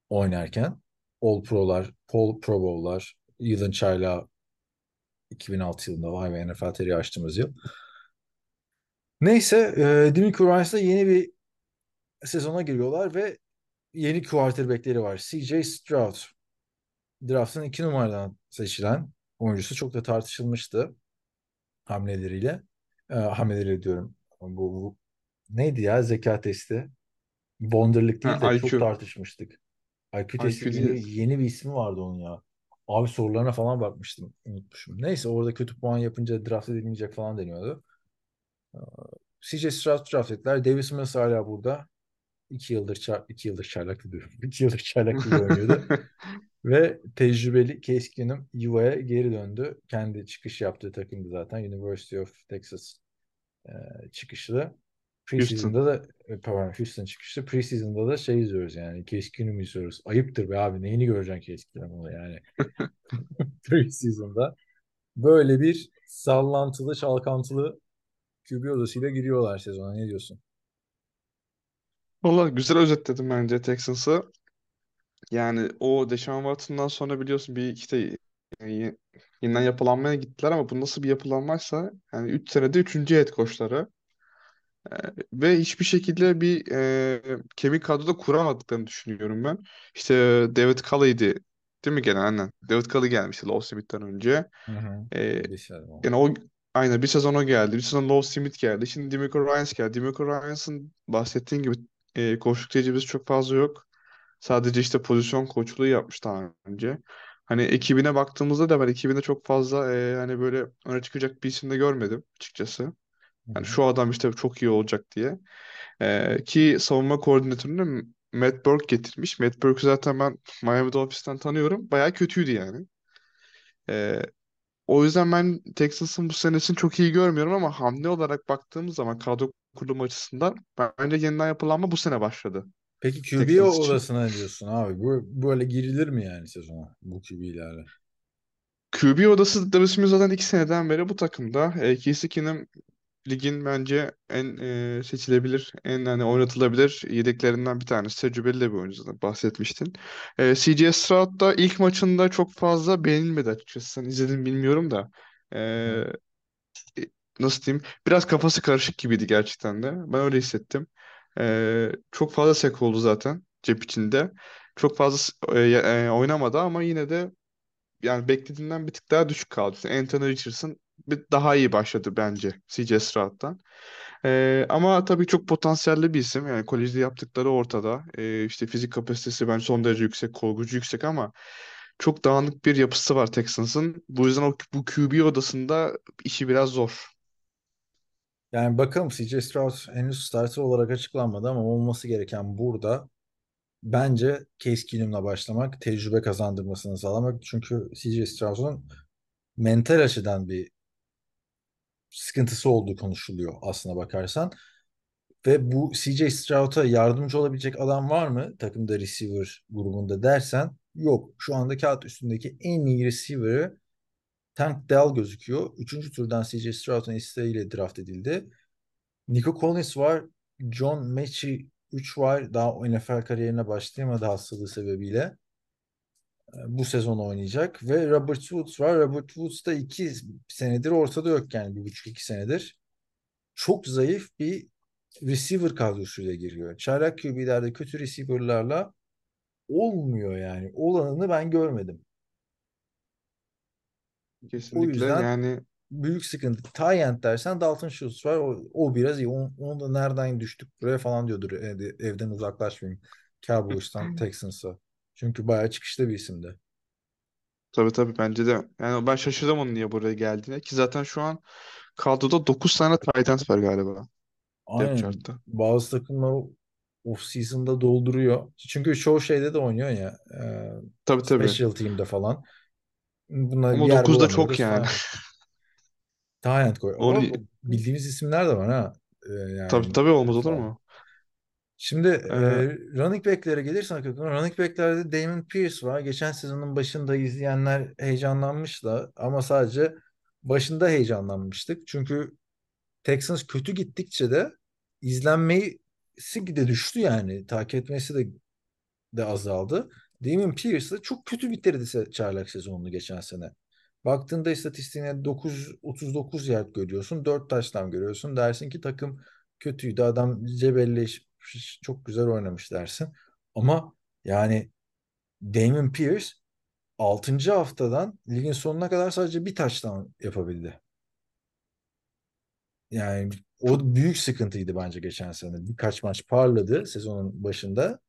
oynarken. All Pro'lar, Paul Pro Bowl'lar, yılın çaylağı 2006 yılında vay be NFL teri açtığımız yıl. Neyse e, Demico Ryans'la yeni bir sezona giriyorlar ve yeni quarterback'leri var. CJ Stroud. Draft'ın iki numaradan seçilen oyuncusu çok da tartışılmıştı hamleleriyle. E, hamleleri diyorum. Bu, bu neydi ya zeka testi? Wonderlic değil Ha, de çok IQ. tartışmıştık. IQ testi IQ yeni, bir ismi vardı onun ya. Abi sorularına falan bakmıştım. Unutmuşum. Neyse orada kötü puan yapınca draft edilmeyecek falan deniyordu. CJ Stroud draft ettiler. Davis Mills hala burada. İki yıldır, çar iki yıldır çaylak diyorum. İki yıldır çaylak gibi oynuyordu. Ve tecrübeli Keenum yuvaya geri döndü. Kendi çıkış yaptığı takımdı zaten. University of Texas e, çıkışlı. Preseason'da da e, pardon Houston çıkışlı. Preseason'da da şey izliyoruz yani. Case Keenum izliyoruz. Ayıptır be abi. Neyini göreceksin Keenum'u yani. Preseason'da. Böyle bir sallantılı, çalkantılı QB odasıyla giriyorlar sezona. Ne diyorsun? Valla güzel özetledim bence Texans'ı. Yani o Deshaun Watson'dan sonra biliyorsun bir işte yani yeniden yapılanmaya gittiler ama bu nasıl bir yapılanmaysa yani 3 senede 3. head coachları Ee, ve hiçbir şekilde bir e, kemik kadroda kuramadıklarını düşünüyorum ben. İşte David Culley'di değil mi gelen aynen. David Culley gelmişti Love Smith'ten önce. Hı hı. Ee, Bir sezon. yani o aynen bir sezon o geldi. Bir sezon Love Smith geldi. Şimdi Demico Ryans geldi. Demico Ryans'ın bahsettiğin gibi e, koçluk tecrübesi çok fazla yok. Sadece işte pozisyon koçluğu yapmış daha önce. Hani ekibine baktığımızda da ben ekibinde çok fazla e, hani böyle öne çıkacak bir isim de görmedim açıkçası. Yani şu adam işte çok iyi olacak diye. E, ki savunma koordinatörünü Matt Burke getirmiş. Matt Burke'ü zaten ben Miami Dolphins'ten tanıyorum. Bayağı kötüydü yani. E, o yüzden ben Texas'ın bu senesini çok iyi görmüyorum ama hamle olarak baktığımız zaman kadro kurulumu açısından bence yeniden yapılanma bu sene başladı. Peki QB odasına ne diyorsun abi? Bu, böyle girilir mi yani sezona bu QB'lerle? QB odası da bizim zaten iki seneden beri bu takımda. E, Keenum ligin bence en e, seçilebilir, en hani oynatılabilir yedeklerinden bir tanesi. Tecrübeli de bir oyuncu zaten bahsetmiştin. E, CJ Stroud da ilk maçında çok fazla beğenilmedi açıkçası. Sen izledin mi bilmiyorum da. E, e, nasıl diyeyim? Biraz kafası karışık gibiydi gerçekten de. Ben öyle hissettim. E, çok fazla sek oldu zaten cep içinde. Çok fazla e, e, oynamadı ama yine de yani beklediğimden bir tık daha düşük kaldı. İşte Anthony Richardson bir daha iyi başladı bence CJ Stroud'dan. Ee, ama tabii çok potansiyelli bir isim. Yani kolejde yaptıkları ortada. Ee, işte fizik kapasitesi bence son derece yüksek, kol gücü yüksek ama çok dağınık bir yapısı var Texans'ın. Bu yüzden o, bu QB odasında işi biraz zor. Yani bakalım CJ Stroud henüz starter olarak açıklanmadı ama olması gereken burada bence Case Keenum'la başlamak, tecrübe kazandırmasını sağlamak. Çünkü CJ Stroud'un mental açıdan bir sıkıntısı olduğu konuşuluyor aslına bakarsan. Ve bu CJ Stroud'a yardımcı olabilecek adam var mı takımda receiver grubunda dersen yok. Şu anda kağıt üstündeki en iyi receiver'ı Tank Dell gözüküyor. Üçüncü turdan CJ Stroud'un isteğiyle draft edildi. Nico Collins var. John Mechie 3 var. Daha NFL kariyerine başlayamadı hastalığı sebebiyle. Ee, Bu sezon oynayacak. Ve Robert Woods var. Robert Woods da 2 senedir ortada yok yani. Bir buçuk iki senedir. Çok zayıf bir receiver kadrosuyla giriyor. Çaylak QB'lerde kötü receiver'larla olmuyor yani. Olanını ben görmedim. O Kesinlikle yüzden yani büyük sıkıntı. Tyent dersen Dalton Schultz var. O, o biraz iyi. Onu, onu da nereden düştük buraya falan diyordur. Evde, evden uzaklaşmayayım. Cowboys'tan Texans'a. Çünkü bayağı çıkışta bir isimdi. Tabii tabii bence de. Yani ben şaşırdım onun niye buraya geldiğine. Ki zaten şu an kadroda 9 tane tight end var galiba. Depth Aynen. chart'ta. Bazı takımlar off season'da dolduruyor. Çünkü çoğu şeyde de oynuyor ya. Tabii E, tabii. special team'de falan. Buna bir Ama yer 9 da çok bulamıyoruz yani. falan. Talent koy. Onu... Bildiğimiz isimler de var ha. E, Tabii yani tabii olmaz olur mu? Şimdi Ee, e, running back'lere gelirsen hakikaten running back'lerde Damon Pierce var. Geçen sezonun başında izleyenler heyecanlanmış da ama sadece başında heyecanlanmıştık. Çünkü Texans kötü gittikçe de izlenmesi de düştü yani. Takip etmesi de, de azaldı. Damon Pierce de çok kötü bitirdi çaylak sezonunu geçen sene. Baktığında istatistiğine 9, 39 yard görüyorsun. 4 taştan görüyorsun. Dersin ki takım kötüydü. Adam cebelleşmiş, çok güzel oynamış dersin. Ama yani Damon Pierce 6. haftadan ligin sonuna kadar sadece bir taştan yapabildi. Yani o büyük sıkıntıydı bence geçen sene. Birkaç maç parladı sezonun başında.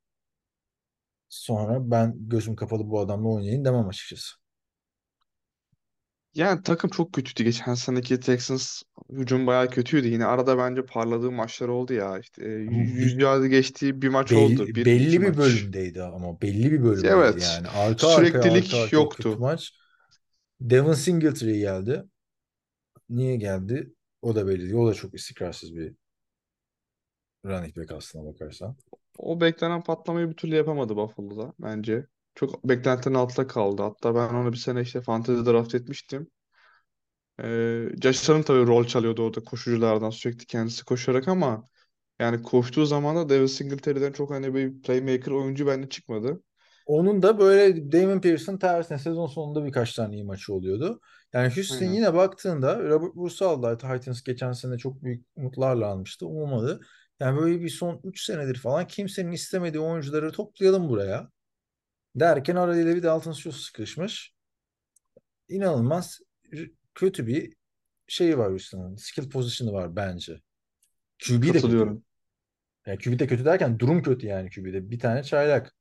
Sonra ben gözüm kapalı bu adamla oynayayım demem açıkçası. yani takım çok kötüydü. Geçen seneki Texans hücum bayağı kötüydü. Yine arada bence parladığı maçlar oldu ya. İşte e, Bu 100 bir, yardı geçtiği bir maç oldu. belli, Bir iki belli bir maç. bölümdeydi ama belli bir bölümdeydi Evet. yani. Arka arkaya arka Süreklilik arkaya kötü yoktu. maç. Devin Singletary geldi. Niye geldi? O da belli değil. O da çok istikrarsız bir running back aslına bakarsan. O beklenen patlamayı bir türlü yapamadı Buffalo'da bence. Çok beklentinin altında kaldı. Hatta ben onu bir sene işte fantezi draft etmiştim. Ee, Josh Allen tabii rol çalıyordu orada koşuculardan sürekli kendisi koşarak ama yani koştuğu zaman da Devin Singletary'den çok hani bir playmaker oyuncu bende çıkmadı. Onun da böyle Damon Pierce'ın tersine sezon sonunda birkaç tane iyi maçı oluyordu. Yani Houston Aynen. yine baktığında Robert Bruce'u aldılar. Titans geçen sene çok büyük umutlarla almıştı. Olmadı. Yani böyle bir son 3 senedir falan kimsenin istemediği oyuncuları toplayalım buraya. Derken arayla bir Dalton Schultz sıkışmış. İnanılmaz kötü bir şeyi var Houston'ın. Skill position'ı var bence. QB de kötü. Yani QB de kötü derken durum kötü yani QB'de. Bir tane çaylak.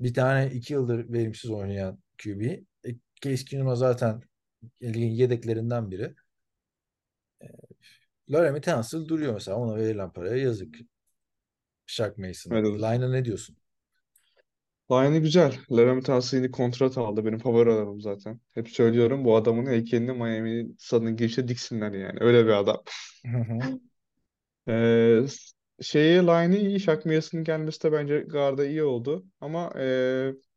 Bir tane iki yıldır verimsiz oynayan QB. E, Case Keenum'a zaten yedeklerinden biri. Laramie Tunsil duruyor mesela. Ona verilen paraya yazık. Shaq Mason. Evet. Line'a ne diyorsun? Line'ı güzel. Laramie Tunsil yeni kontrat aldı. Benim favori adamım zaten. Hep söylüyorum bu adamın heykelini Miami'nin stadının girişine diksinler yani. Öyle bir adam. Ee, şeyi line'ı iyi. Shaq Marson'ın gelmesi de bence guard'a iyi oldu. Ama e,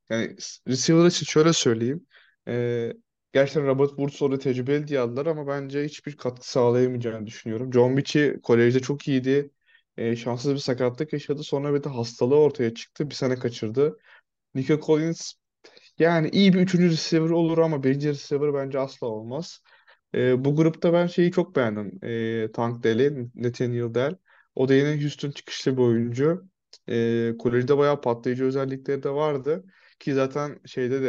yani receiver için şöyle söyleyeyim. E, gerçekten Robert Woods orada tecrübeli diye aldılar ama bence hiçbir katkı sağlayamayacağını düşünüyorum. John Michie kolejde çok iyiydi. E, şanssız bir sakatlık yaşadı. Sonra bir de hastalığı ortaya çıktı. Bir sene kaçırdı. Nico Collins yani iyi bir üçüncü receiver olur ama birinci receiver bence asla olmaz. Ee, bu grupta ben şeyi çok beğendim. Ee, Tank Dell'i, Nathaniel Dell. O da yine Houston çıkışlı bir oyuncu. Ee, kolejde bayağı patlayıcı özellikleri de vardı. Ki zaten şeyde de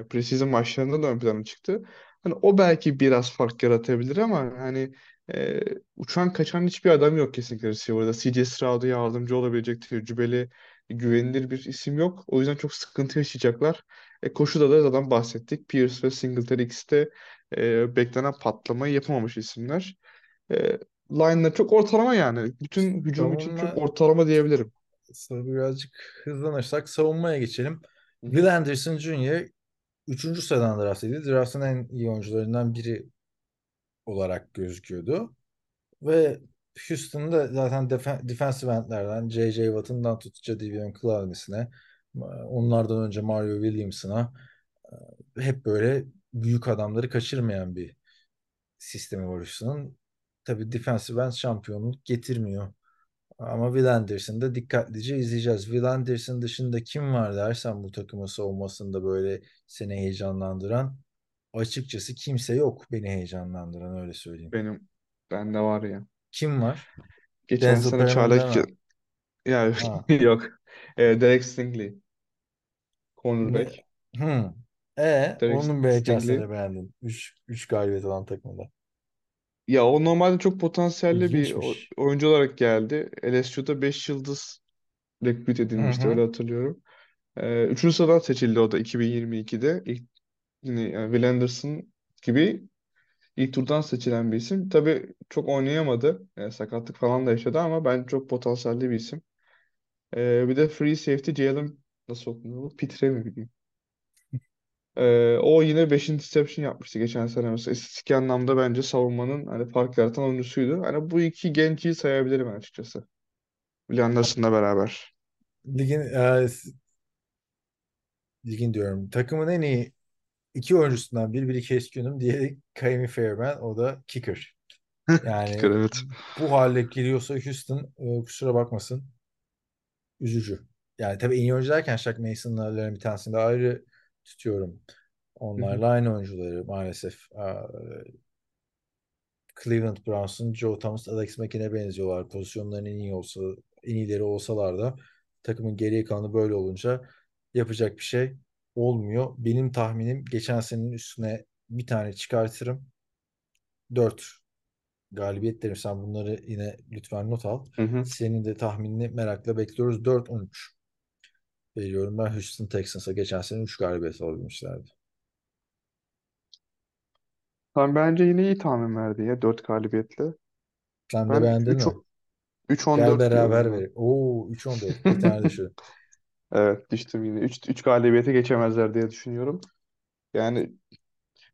e, preseason maçlarında da ön plana çıktı. Hani o belki biraz fark yaratabilir ama hani e, uçan kaçan hiçbir adam yok kesinlikle receiver'da. CJ Stroud'a yardımcı olabilecek tecrübeli, güvenilir bir isim yok. O yüzden çok sıkıntı yaşayacaklar. E, koşuda da zaten bahsettik. Pierce ve Singletary ikisi de e, beklenen patlamayı yapamamış isimler. E, line'lar çok ortalama yani. Bütün hücum için çok ortalama diyebilirim. Birazcık hızlanırsak savunmaya geçelim. Will Anderson Jr. 3. sıradan draft edildi. Draft'ın en iyi oyuncularından biri olarak gözüküyordu. Ve Houston'da zaten defen defensive endlerden J.J. Watt'ından tut Jadeveon Clowney'sine onlardan önce Mario Williams'ına hep böyle büyük adamları kaçırmayan bir sistemi var Houston'ın. Tabii defensive end şampiyonluk getirmiyor. Ama Will Anderson'da dikkatlice izleyeceğiz. Will Anderson dışında kim var dersen bu takımın savunmasında böyle seni heyecanlandıran açıkçası kimse yok beni heyecanlandıran öyle söyleyeyim. Benim bende var ya. Kim var? Geçen Denzel sene deme. ya Ha. yok. E, Derek Stingley, Ne? cornerback. Hı. E, Derek onun be geçen Stingley. beğendin. 3 3 galibiyet olan takımda. Ya o normalde çok potansiyelli bir o- İlginçmiş. oyuncu olarak geldi. LSU'da 5 yıldız rekryt Hı edilmişti hı. öyle hatırlıyorum. E, üçüncü sıradan seçildi o da 2022'de. İlk yine yani Will Anderson gibi ilk turdan seçilen bir isim. Tabii çok oynayamadı. Yani sakatlık falan da yaşadı ama bence çok potansiyelli bir isim. Ee, bir de free safety Jalen nasıl okunuyor? Pitre mi bileyim. Ee, o yine 5 interception yapmıştı geçen sene mesela. İstatistik anlamda bence savunmanın hani fark yaratan oyuncusuydu. Hani bu iki genci sayabilirim ben açıkçası. Will Anderson'la beraber. Ligin e, ligin diyorum. Takımın en iyi iki oyuncusundan biri biri Case Keenum, diğeri Kaimi Fairbairn. O da kicker. Yani Kicker, evet. bu hale giriyorsa Houston e, kusura bakmasın. Üzücü. Yani tabii en iyi oyuncu derken Shaq Mason'ların bir tanesini de ayrı tutuyorum. Onlarla aynı oyuncuları maalesef. Aa, Cleveland Browns'un Joe Thomas, Alex Mack'ine benziyorlar. Pozisyonların en iyi olsa, en iyileri olsalar da takımın geriye kalanı böyle olunca yapacak bir şey olmuyor. Benim tahminim geçen senenin üstüne bir tane çıkartırım. 4 galibiyet derim. Sen bunları yine lütfen not al. Hı hı. Senin de tahminini merakla bekliyoruz. 4-13 veriyorum ben Houston Texans'a. Geçen sene 3 galibiyet alabilmişlerdi. Tam bence yine iyi tahmin verdi ya 4 galibiyetle. Sen de Ben beğendin 3 mi? 3-14 Gel diyorum beraber ya. verelim. Oo 3-14. Bir tane şu. Evet düştüm yine. 3 3 galibiyete geçemezler diye düşünüyorum. Yani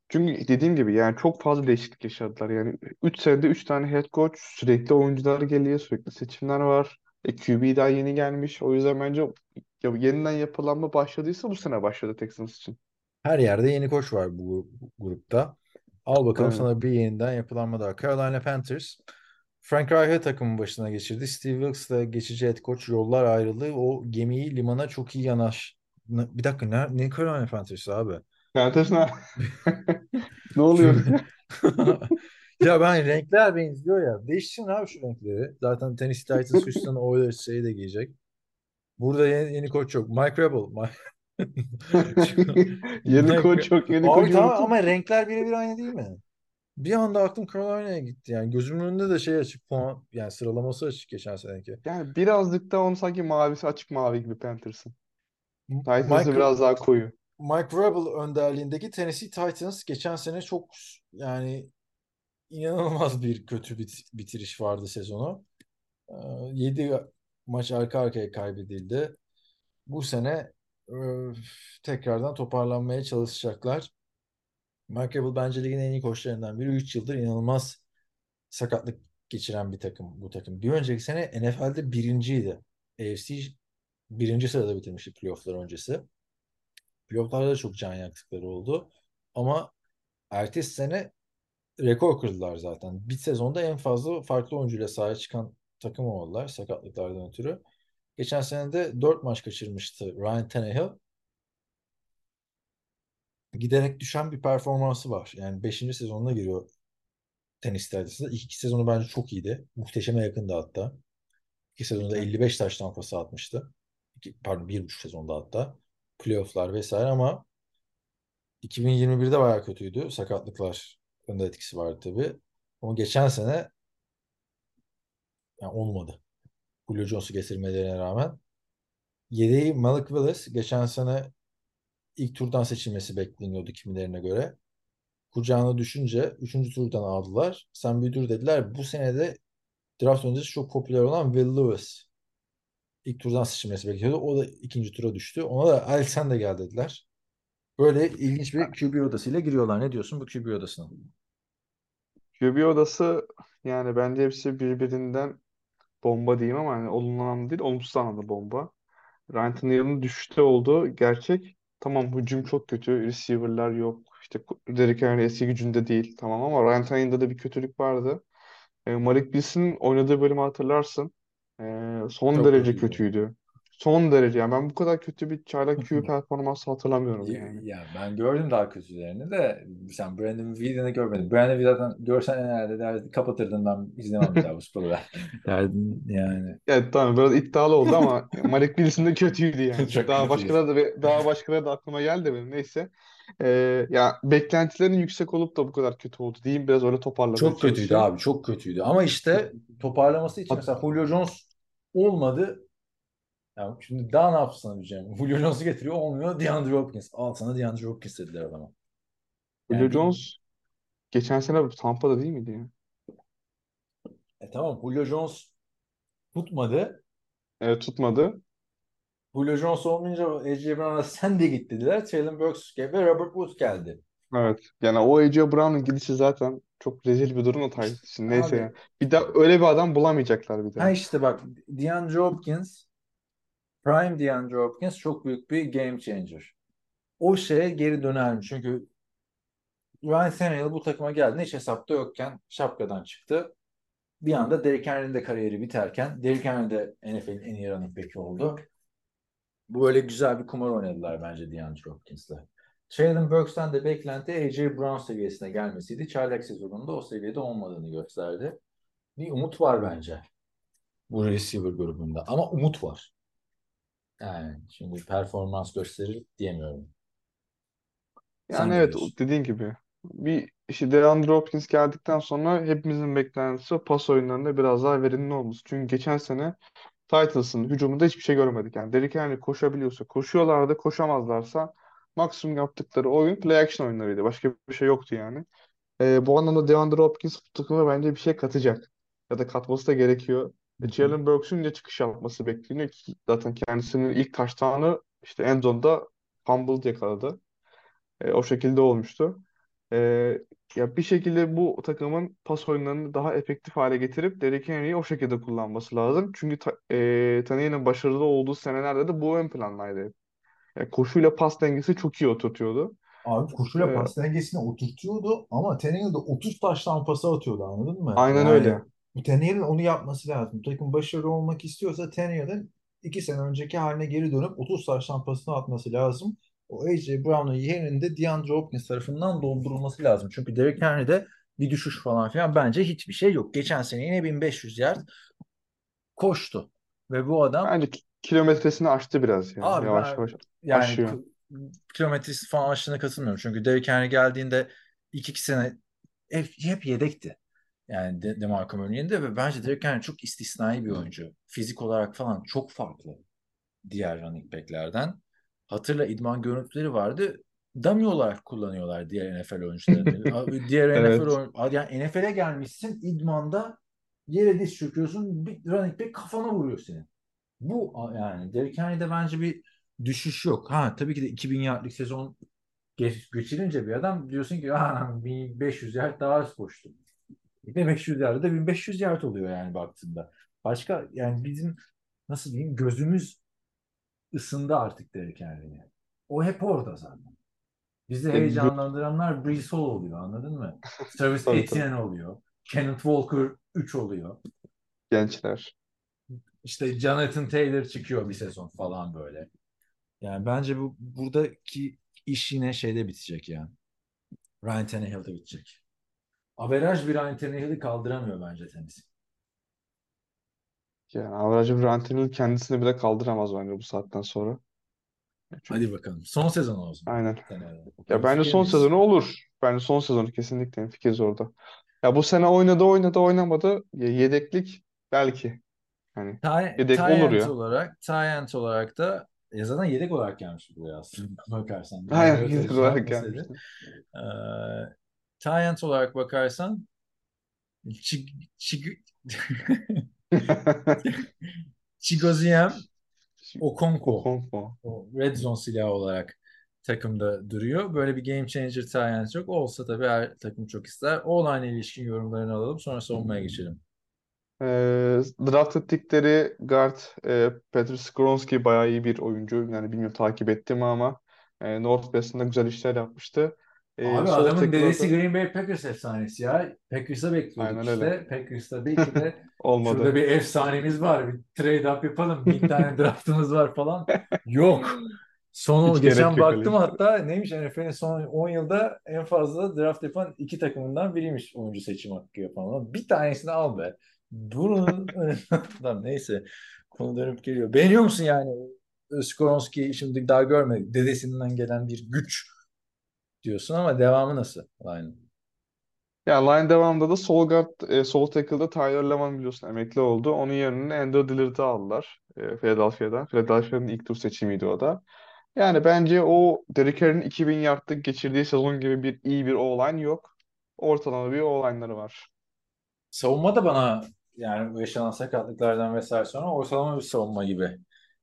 çünkü dediğim gibi yani çok fazla değişiklik yaşadılar. Yani 3 senede 3 tane head coach, sürekli oyuncular geliyor, sürekli seçimler var. E, QB daha yeni gelmiş. O yüzden bence ya, yeniden yapılanma başladıysa bu sene başladı Texans için. Her yerde yeni koç var bu, grupta. Al bakalım Evet. sana bir yeniden yapılanma daha. Carolina Panthers. Frank Reich'ı takımın başına geçirdi. Steve Wilks'la geçici head coach yollar ayrıldı. O gemiyi limana çok iyi yanaş. Bir dakika ne, ne Carolina Panthers abi? Panthers ne? Ne oluyor? Ya ben renkler benziyor ya. Değiştirin abi şu renkleri. Zaten Tennessee Titans Houston Oilers şeyi de giyecek. Burada yeni, yeni koç yok. Mike Rebel. Yeni koç yok, yeni Abi koç tamam yok. ama renkler birebir aynı değil mi? Bir anda aklım Carolina'ya gitti. Yani gözümün önünde de şey açık puan yani sıralaması açık geçen seneki. Yani birazcık da onu sanki mavisi açık mavi gibi Panthers'ın. Titans'ı biraz daha koyu. Mike Vrabel önderliğindeki Tennessee Titans geçen sene çok yani inanılmaz bir kötü bit- bitiriş vardı sezonu. 7 maç arka arkaya kaybedildi. Bu sene e, tekrardan toparlanmaya çalışacaklar. Mike Vrabel bence ligin en iyi koçlarından biri. 3 yıldır inanılmaz sakatlık geçiren bir takım bu takım. Bir önceki sene NFL'de birinciydi. AFC birinci sırada bitirmişti playofflar öncesi. Playofflarda da çok can yaktıkları oldu. Ama ertesi sene rekor kırdılar zaten. Bir sezonda en fazla farklı oyuncuyla sahaya çıkan takım oldular sakatlıklardan ötürü. Geçen sene de 4 maç kaçırmıştı Ryan Tannehill. Giderek düşen bir performansı var. Yani 5. sezonuna giriyor tenis Titans'da. İlk iki sezonu bence çok iyiydi. Muhteşeme yakındı hatta. İki sezonda 55 taş tampası atmıştı. İki, pardon bir buçuk sezonda hatta. Playoff'lar vesaire ama 2021'de bayağı kötüydü. Sakatlıklar önde etkisi vardı tabii. Ama geçen sene yani olmadı. Julio Jones'u getirmelerine rağmen. Yedeği Malik Willis geçen sene ilk turdan seçilmesi bekleniyordu kimilerine göre. Kucağına düşünce 3. turdan aldılar. Sen büyüdür dediler. Bu sene de draft öncesi çok popüler olan Will Lewis ilk turdan seçilmesi bekliyordu. O da ikinci tura düştü. Ona da Alexander gel dediler. Böyle ilginç bir QB odasıyla giriyorlar. Ne diyorsun bu QB odasına? QB odası yani bence hepsi birbirinden bomba diyeyim ama hani olumlu anlamda değil, olumsuz anlamda bomba. Ryan Tannehill'in düşüşte olduğu gerçek. Tamam hücum çok kötü. Receiver'lar yok. İşte Derrick Henry eski gücünde değil. Tamam ama Ryan Tannehill'de de bir kötülük vardı. E, Malik Willis'in oynadığı bölümü hatırlarsın. E, son Çok derece kötüydü. kötüydü. Son derece. Yani ben bu kadar kötü bir çaylak QB performansı hatırlamıyorum Ya, yani. ya ben gördüm daha kötülerini de sen Brandon Whedon'ı görmedin. Brandon Whedon zaten görsen herhalde derdi, kapatırdın ben izlemem bir daha bu sporu derdin yani. Evet tamam biraz iddialı oldu ama Malik Willis'in de kötüydü yani. Çok Daha başkaları da daha başkaları da aklıma geldi benim. Neyse. Ee, ya beklentilerin yüksek olup da bu kadar kötü oldu diyeyim. Biraz öyle toparlamaya Çok kötüydü abi çok kötüydü. Ama işte toparlaması için mesela Julio Jones olmadı. Ya şimdi daha ne yapsın diyeceğim. Julio Jones'u getiriyor olmuyor. DeAndre Hopkins. Al sana DeAndre Hopkins dediler adama. Yani Jones geçen sene Tampa'da değil miydi ya? e tamam Julio Jones tutmadı. Evet, tutmadı. Julio Jones olmayınca AJ Brown'a sen de git dediler. Traylon Burks ve Robert Woods geldi. Evet. Yani o AJ Brown'un gidişi zaten çok rezil bir durum o Titans için. Neyse Abi yani. Bir daha öyle bir adam bulamayacaklar bir ha daha. işte bak DeAndre Hopkins Prime DeAndre Hopkins çok büyük bir game changer. O şeye geri döner mi? Çünkü Ryan Tannehill bu takıma geldiğinde hiç hesapta yokken şapkadan çıktı. Bir anda Derrick Henry'nin de kariyeri biterken Derrick Henry de NFL'in en iyi running back'i oldu. Böyle güzel bir kumar oynadılar bence DeAndre Hopkins'le. Traylon Burks'ten de beklenti AJ Brown seviyesine gelmesiydi. Çaylak sezonunda o seviyede olmadığını gösterdi. Bir umut var bence bu receiver grubunda. Ama umut var. Yani şimdi performans gösterir diyemiyorum. Sen Yani ne evet diyorsun? dediğin gibi. Bir işte DeAndre Hopkins geldikten sonra hepimizin beklentisi pas oyunlarında biraz daha verimli olması. Çünkü geçen sene Titans'ın hücumunda hiçbir şey görmedik. Yani Derrick Henry koşabiliyorsa koşuyorlardı, koşamazlarsa maksimum yaptıkları oyun play action oyunlarıydı. Başka bir şey yoktu yani. Ee, bu anlamda DeAndre Hopkins takıma bence bir şey katacak. Ya da katması da gerekiyor. E. Jalen Burks'ün de çıkış yapması bekleniyor ki zaten kendisinin ilk taştanı işte end zone'da fumble yakaladı. E, o şekilde olmuştu. E, ya bir şekilde bu takımın pas oyunlarını daha efektif hale getirip Derrick Henry'i o şekilde kullanması lazım. Çünkü ta, e, başarılı olduğu senelerde de bu ön plandaydı. Yani koşuyla pas dengesi çok iyi oturtuyordu. Abi koşuyla E, pas dengesini oturtuyordu ama Tannehill de 30 taştan pası atıyordu anladın mı? aynen Yani öyle. Tannehill'in onu yapması lazım. Takım başarılı olmak istiyorsa Tannehill'in 2 sene önceki haline geri dönüp 30 taştan pasını atması lazım. O AJ Brown'un yerinde DeAndre Hopkins tarafından doldurulması lazım. Çünkü Derrick Henry'de bir düşüş falan filan bence hiçbir şey yok. Geçen sene yine 1500 yard koştu. Ve bu adam Bence ki- kilometresini aştı biraz ya. Abi Yavaş ben yavaş yani aşıyor. kilometresi falan aşığına katılmıyorum. Çünkü Derrick Henry geldiğinde iki iki sene hep, hep yedekti. Yani De DeMarco Murray'in de ve bence Derrick Henry çok istisnai bir oyuncu. Fizik olarak falan çok farklı diğer running back'lerden. Hatırla idman görüntüleri vardı. Dummy olarak kullanıyorlar diğer NFL oyuncularını. Diğer NFL Evet. oyun yani NFL'e gelmişsin idmanda yere diz çöküyorsun bir running back kafana vuruyor seni. Bu yani Derrick Henry'de bence bir düşüş yok. Ha tabii ki de 2000 yardlık sezon geç, geçirince bir adam diyorsun ki ah 1500 yard daha az koştu. De 500 yard da 1500 yard oluyor yani baktığında. Başka yani bizim nasıl diyeyim gözümüz ısındı artık Derrick Henry'ye. O hep orada zaten. Bizi heyecanlandıranlar Brees Hall oluyor anladın mı? Tabii. Etienne oluyor. Kenneth Walker 3 oluyor. Gençler. İşte Jonathan Taylor çıkıyor bir sezon falan böyle. Yani bence bu buradaki iş yine şeyde bitecek yani. Ryan Tannehill'de bitecek. Averaj bir Tannehill'i kaldıramıyor bence Tennessee. Yani average Ryan Tannehill kendisini bile kaldıramaz bence bu saatten sonra. Çünkü Hadi bakalım. Son sezon olsun. aynen. Tannehill'in. Ya bence Fikir son miyiz? sezonu olur. Bence son sezonu kesinlikle fikiriz orada. Ya bu sene oynadı oynadı oynamadı. Ya yedeklik belki. Hani Ty- yedek olur ya. olarak, Tyent olarak da ya zaten yedek olarak gelmiş buraya aslında bakarsan. Aynen yedek olarak yapmasaydı. gelmişti. Ee, Tyent olarak bakarsan Chig Chig Chigoziem Okonkwo Okonkwo. o red zone silahı olarak takımda duruyor. Böyle bir game changer Tyent yok. Olsa tabii her takım çok ister. O-line ilişkin yorumlarını alalım. Sonra savunmaya geçelim. Ee, draft ettikleri guard e, Petr Skoronsky bayağı iyi bir oyuncu. Yani bilmiyorum takip etti mi ama e, Northwest'ında güzel işler yapmıştı. E, Abi sol adamın dedesi tackle'da Green Bay Packers efsanesi ya. Packers'a bekliyorduk aynen öyle. işte. Packers'ta belki de şurada Olmadı. bir efsanemiz var. Bir trade up yapalım. Bin tane draftımız var falan. Yok. Son Hiç geçen öyle baktım şey. hatta neymiş NFL'in son 10 yılda en fazla draft yapan iki takımından biriymiş oyuncu seçim hakkı yapan. Bir tanesini al be. Durun önünden neyse. Konu dönüp geliyor. Beğeniyor musun yani? Skoronski şimdi daha görmedik. Dedesinden gelen bir güç diyorsun ama devamı nasıl? Aynen. Ya line devamında da sol guard, e, sol tackle'da Tyler Levan biliyorsun emekli oldu. Onun yerine Endo Dillard'ı aldılar e, Philadelphia'dan. Philadelphia'nın ilk tur seçimiydi o da. Yani bence o Derrick Henry'in 2000 yardlık geçirdiği sezon gibi bir iyi bir O-line yok. Ortalama bir O-line'ları var. Savunma da bana yani yaşanan sakatlıklardan vesaire sonra ortalama bir savunma gibi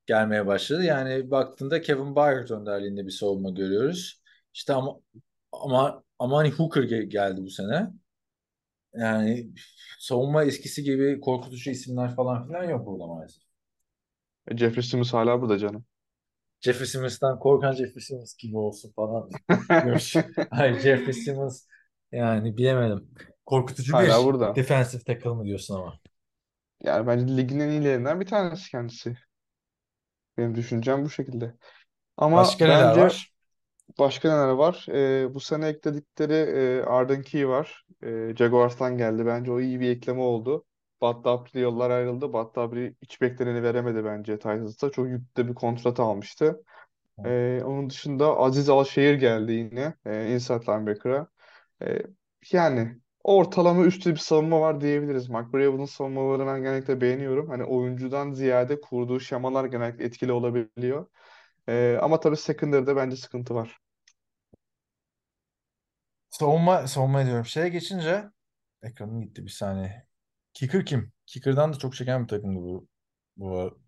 gelmeye başladı. Yani baktığında Kevin Byard önderliğinde bir savunma görüyoruz. İşte ama ama Amani Hooker ge- geldi bu sene. Yani savunma eskisi gibi korkutucu isimler falan filan yok burada maalesef. E, Jeffrey Simmons hala burada canım. Jeffrey Simmons'tan korkan Jeffrey Simmons gibi olsun falan. Hayır Jeffrey Simmons yani bilemedim. Korkutucu Hala bir burada. defensive tackle mı diyorsun ama. Yani bence ligin en iyilerinden bir tanesi kendisi. Benim düşüncem bu şekilde. Ama Başka neler bence var? Başka neler var? Ee, bu sene ekledikleri e, Arden Key var. E, Jaguars'tan geldi. Bence o iyi bir ekleme oldu. Dupree yollar ayrıldı. Dupree hiç bekleneni veremedi bence Titans'ta. Çok yüklü bir kontrat almıştı. Ee, onun dışında Aziz Alşehir geldi yine. E, inside linebacker'a. E, yani ortalama üstü bir savunma var diyebiliriz. Mike Vrabel'ın savunmalarını ben genellikle beğeniyorum. Hani oyuncudan ziyade kurduğu şemalar genellikle etkili olabiliyor. E, ama tabii secondary'de bence sıkıntı var. Savunma, savunma ediyorum. Şeye geçince ekranım gitti bir saniye. Kicker kim? Kicker'dan da çok çeken bir takımdı bu, bu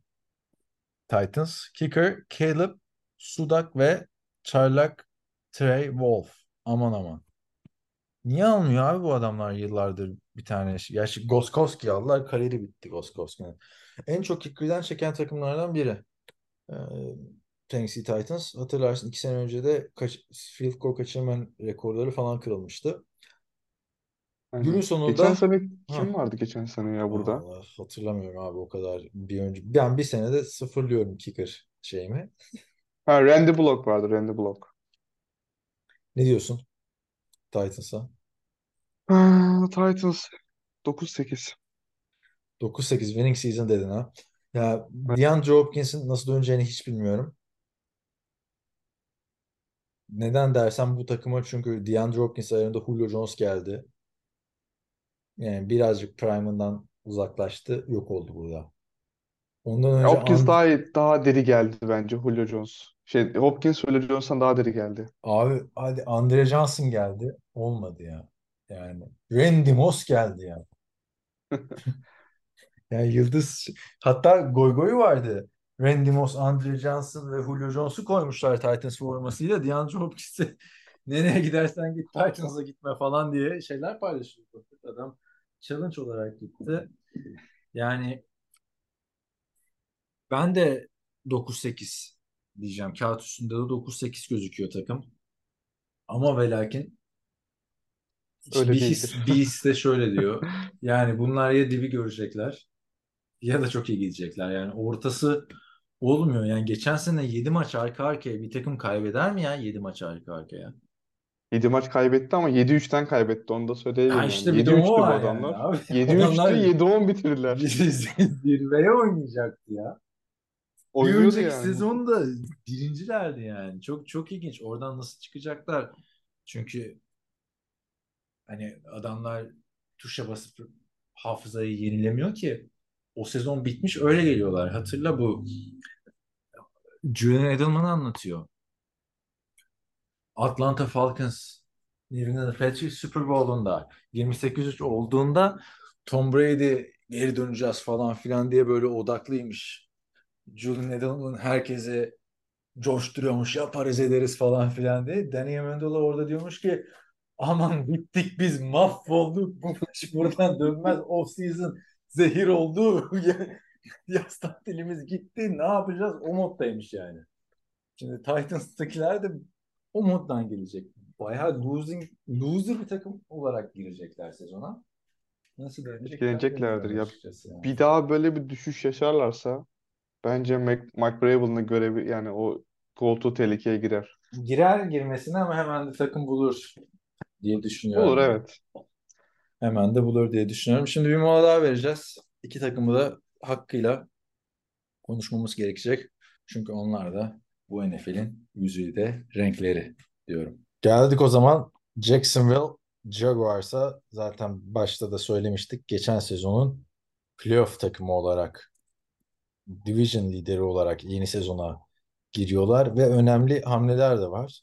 Titans. Kicker Caleb Sudak ve Çaylak Trey Wolf. Aman aman. Niye almıyor abi bu adamlar yıllardır bir tane şey. Gerçi Gostkowski aldılar. Kariyeri bitti Gostkowski'nin. En çok kicker'dan çeken takımlardan biri. Ee, Tennessee Titans. Hatırlarsın iki sene önce de kaç, field goal kaçırma rekorları falan kırılmıştı. Günün Aynen. Geçen sonunda sene ha, kim vardı geçen sene ya burada? Allah, hatırlamıyorum abi o kadar bir önce. Ben bir senede sıfırlıyorum kicker şeyimi. Ha Randy Block vardı Randy Block. Ne diyorsun Titans'a? Ha, Titans 9-8. 9-8 winning season dedin ha. Ya DeAndre Hopkins'in nasıl döneceğini hiç bilmiyorum. Neden dersen bu takıma çünkü DeAndre Hopkins ayarında Julio Jones geldi. Yani birazcık prime'ından uzaklaştı. Yok oldu burada. Ondan önce Hopkins And- daha iyi- daha diri geldi bence Julio Jones. Şey Hopkins Julio Jones'tan daha diri geldi. abi hadi Andre Johnson geldi. Olmadı ya. Yani Randy Moss geldi ya. Yani yıldız hatta goy goyu vardı. Randy Moss, Andre Johnson ve Julio Jones'u koymuşlar Titans formasıyla. DeAndre Hopkins'i nereye gidersen git Titans'a gitme falan diye şeyler paylaşıyordu. Adam challenge olarak gitti. Yani ben de 9-8 diyeceğim. Kağıt üstünde de 9-8 gözüküyor takım. Ama ve lakin Öyle bir his, bir his de şöyle diyor. Yani bunlar ya dibi görecekler ya da çok iyi gidecekler. Yani ortası olmuyor. Yani geçen sene 7 maç arka arkaya bir takım kaybeder mi ya 7 maç arka arkaya? 7 maç kaybetti ama 7-3'ten kaybetti. Onu da söyleyeyim Ha yani. işte bir de 7-3'tü o bu var yani adamlar. abi. 7-3'tü Adamlar 7-10 bitirdiler. zirveye oynayacaktı ya. Bir Oynuyordu önceki yani. sezonda birincilerdi yani. Çok çok ilginç. Oradan nasıl çıkacaklar? Çünkü hani adamlar tuşa basıp hafızayı yenilemiyor ki. O sezon bitmiş öyle geliyorlar. Hatırla bu Julian Edelman'ı anlatıyor. Atlanta Falcons New England Patriots Super Bowl'unda 28-3 olduğunda Tom Brady geri döneceğiz falan filan diye böyle odaklıymış. Julian Edelman herkese coşturuyormuş yaparız ederiz falan filan diye. Danny Amendola orada diyormuş ki aman bittik biz mahvolduk bu maç buradan dönmez off season zehir oldu yaz tatilimiz gitti ne yapacağız o moddaymış yani. Şimdi Titans'takiler de o moddan gelecek. Bayağı losing, loser bir takım olarak girecekler sezona. Nasıl dönecekler Etkileneceklerdir ya. yani. Bir daha böyle bir düşüş yaşarlarsa bence Mac, Mike Vrabel'ın görevi yani o koltuğu tehlikeye girer. Girer girmesine ama hemen de takım bulur diye düşünüyorum. Olur evet. Hemen de bulur diye düşünüyorum. Şimdi bir mola daha vereceğiz. İki takımı da hakkıyla konuşmamız gerekecek. Çünkü onlar da bu NFL'in yüzüyle renkleri diyorum. Geldik o zaman Jacksonville Jaguars'a zaten başta da söylemiştik. Geçen sezonun playoff takımı olarak division lideri olarak yeni sezona giriyorlar ve önemli hamleler de var.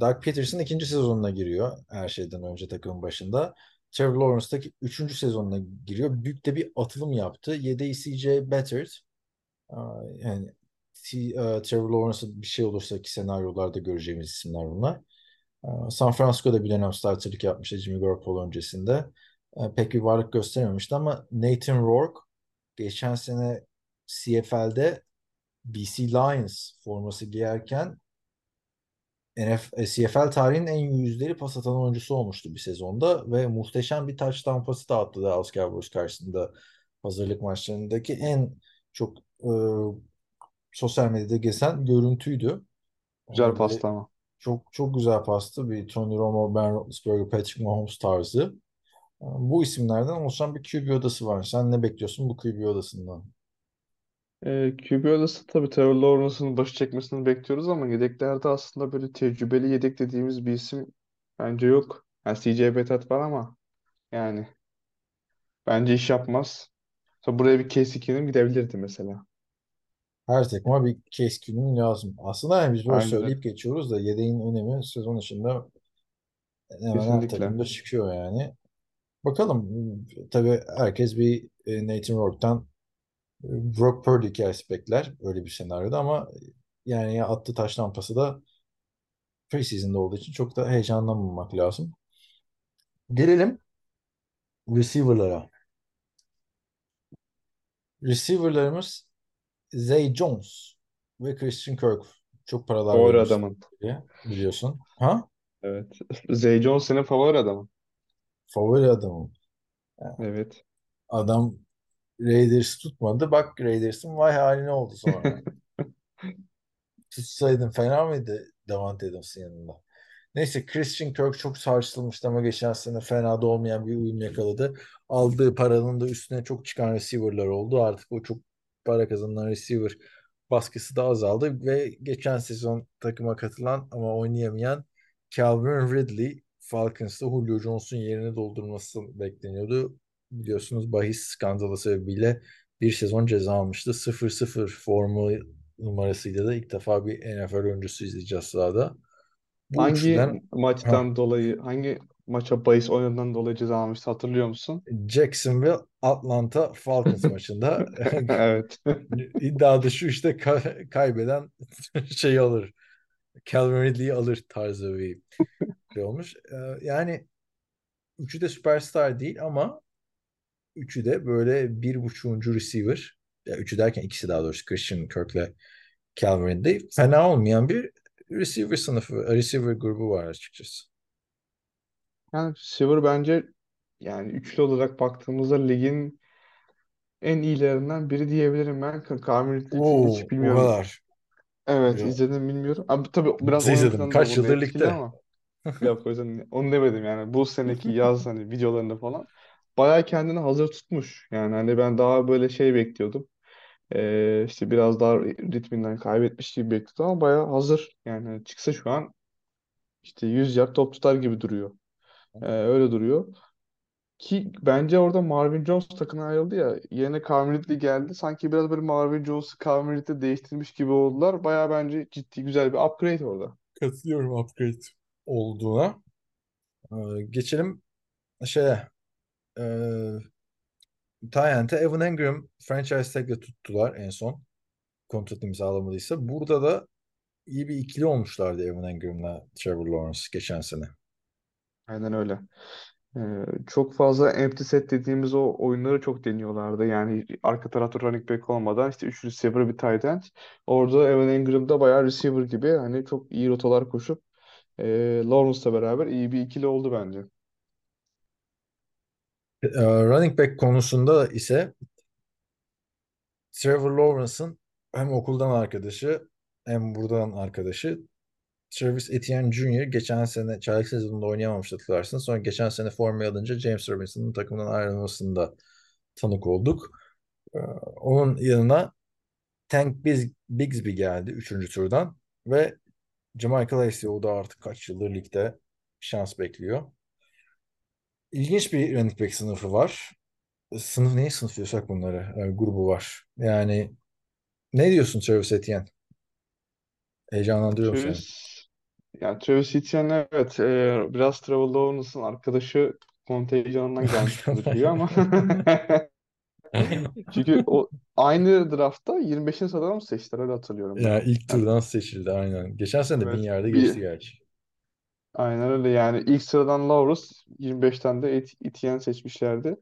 Doug Peterson ikinci sezonuna giriyor her şeyden önce takımın başında. Trevor Lawrence da üçüncü sezonuna giriyor. Büyük de bir atılım yaptı. Yedeği CJ Beathard. Yani e, Trevor Lawrence'a bir şey olursa ki senaryolarda göreceğimiz isimler bunlar. San Francisco'da bir dönem starterlık yapmıştı Jimmy Garoppolo öncesinde. Pek bir varlık göstermemişti ama Nathan Rourke geçen sene CFL'de BC Lions forması giyerken NF, e, CFL tarihinin en yüzdeli pas atan oyuncusu olmuştu bir sezonda ve muhteşem bir touchdown pası da attı Dallas Cowboys karşısında hazırlık maçlarındaki en çok e, sosyal medyada gezen görüntüydü. Güzel Böyle pasta ama. çok çok güzel pastı. Bir Tony Romo, Ben Roethlisberger, Patrick Mahomes tarzı. E, Bu isimlerden oluşan bir QB odası var. Sen ne bekliyorsun bu QB odasından? Ee, QB odası tabii Trevor Lawrence'ın başı çekmesini bekliyoruz ama yedeklerde aslında böyle tecrübeli yedek dediğimiz bir isim bence yok. Yani CJ Beathard var ama yani bence iş yapmaz. Sonra buraya bir Case Keenum gidebilirdi mesela. Her takıma bir case Keenum lazım. Aslında yani biz böyle Aynen öyle. söyleyip geçiyoruz da yedeğin önemi sezon içinde hemen her Kesinlikle. takımda çıkıyor yani. Bakalım. Tabii herkes bir e, Nathan Rourke'tan e, Brock Purdy hikayesi bekler öyle bir senaryoda ama yani ya attığı taş lampası da preseason'da olduğu için çok da heyecanlanmamak lazım. Gelelim receiver'lara. Receiver'larımız Zay Jones ve Christian Kirk. Çok paralar Favori adamın. diye biliyorsun. Ha? Evet. Zay Jones senin favori adamın. Favori adamım. Evet. Adam Raiders tutmadı. Bak Raiders'ın vay haline oldu sonra. Tutsaydın fena mıydı Davante Adams'ın yanında? Neyse Christian Kirk çok sarsılmıştı ama geçen sene fena da olmayan bir uyum yakaladı. Aldığı paranın da üstüne çok çıkan receiver'lar oldu. Artık o çok para kazanan receiver baskısı da azaldı ve geçen sezon takıma katılan ama oynayamayan Calvin Ridley Falcons'ta Julio Jones'un yerini doldurması bekleniyordu. Biliyorsunuz bahis skandalı sebebiyle bir sezon ceza almıştı. 0-0 formu numarasıyla da ilk defa bir NFL oyuncusu izleyeceğiz sahada. Bu Hangi üçlüden ha, maçtan dolayı, hangi maça bahis oynadığından dolayı ceza almıştı hatırlıyor musun? Jacksonville Atlanta Falcons maçında Evet. iddia da şu işte ka- kaybeden şey alır. Calvin Ridley'i alır tarzı bir şey olmuş. Ee, yani üçü de süperstar değil ama üçü de böyle bir buçuğuncu receiver. Ya üçü derken ikisi daha doğrusu Christian Kirk'le Calvin Ridley. Fena olmayan bir receiver sınıfı, receiver grubu var açıkçası. Yani receiver bence yani üçlü olarak baktığımızda ligin en iyilerinden biri diyebilirim ben. Calvin Ridley'i Oo, hiç o bilmiyorum. kadar. Evet Ya, izledim bilmiyorum. Abi tabii biraz oyun izledim? Kaç yıldır etkili ligde? ama yok o yüzden onu demedim yani. Bu seneki yaz hani videolarında falan bayağı kendini hazır tutmuş. Yani hani ben daha böyle şey bekliyordum. Ee, işte biraz daha ritminden kaybetmiş gibi bekliyordum ama bayağı hazır. Yani çıksa şu an işte 100 yard top tutar gibi duruyor. Ee, öyle duruyor. Ki bence orada Marvin Jones takımına ayrıldı ya. Yerine Calvin Ridley geldi. Sanki biraz böyle Marvin Jones'u Calvin Ridley değiştirmiş gibi oldular. Bayağı bence ciddi güzel bir upgrade orada. Katılıyorum upgrade olduğuna. Ee, geçelim şeye. E, Tyent'e Evan Engram franchise tag'le tuttular en son. Kontrat imzalamadıysa. Burada da iyi bir ikili olmuşlardı Evan Engram'la Trevor Lawrence geçen sene. Aynen öyle. Ee, çok fazla empty set dediğimiz o oyunları çok deniyorlardı. Yani arka tarafta running back olmadan işte 3 receiver bir tight end. Orada Evan Engram da bayağı receiver gibi hani çok iyi rotalar koşup e, Lawrence'la beraber iyi bir ikili oldu bence. Ee, running back konusunda ise Trevor Lawrence'ın hem okuldan arkadaşı hem buradan arkadaşı Travis Etienne Jr. geçen sene çaylak sezonunda oynayamamıştı hatırlarsınız. Sonra geçen sene formayı alınca James Robinson'ın takımdan ayrılmasında tanık olduk. Ee, onun yanına Tank Biz- Bigsby geldi 3. turdan ve Jamichael Hasty o da artık kaç yıldır ligde şans bekliyor. İlginç bir running back sınıfı var. Sınıf neyi sınıflıyorsak bunları? e, grubu var. Yani ne diyorsun Travis Etienne? Heyecanlandırıyor mu seni? Travis, yani Travis Etienne evet e, biraz Trevor Lawrence'ın arkadaşı kontenjanından gelmiş gibi duruyor ama çünkü o aynı draftta 25. sıradan mı seçtiler öyle hatırlıyorum. Ya ilk Yani turdan seçildi aynen. Geçen sene de bin evet yerde bir geçti gerçi. Aynen öyle yani ilk sıradan Lawrence 25'ten de Et- Etienne seçmişlerdi.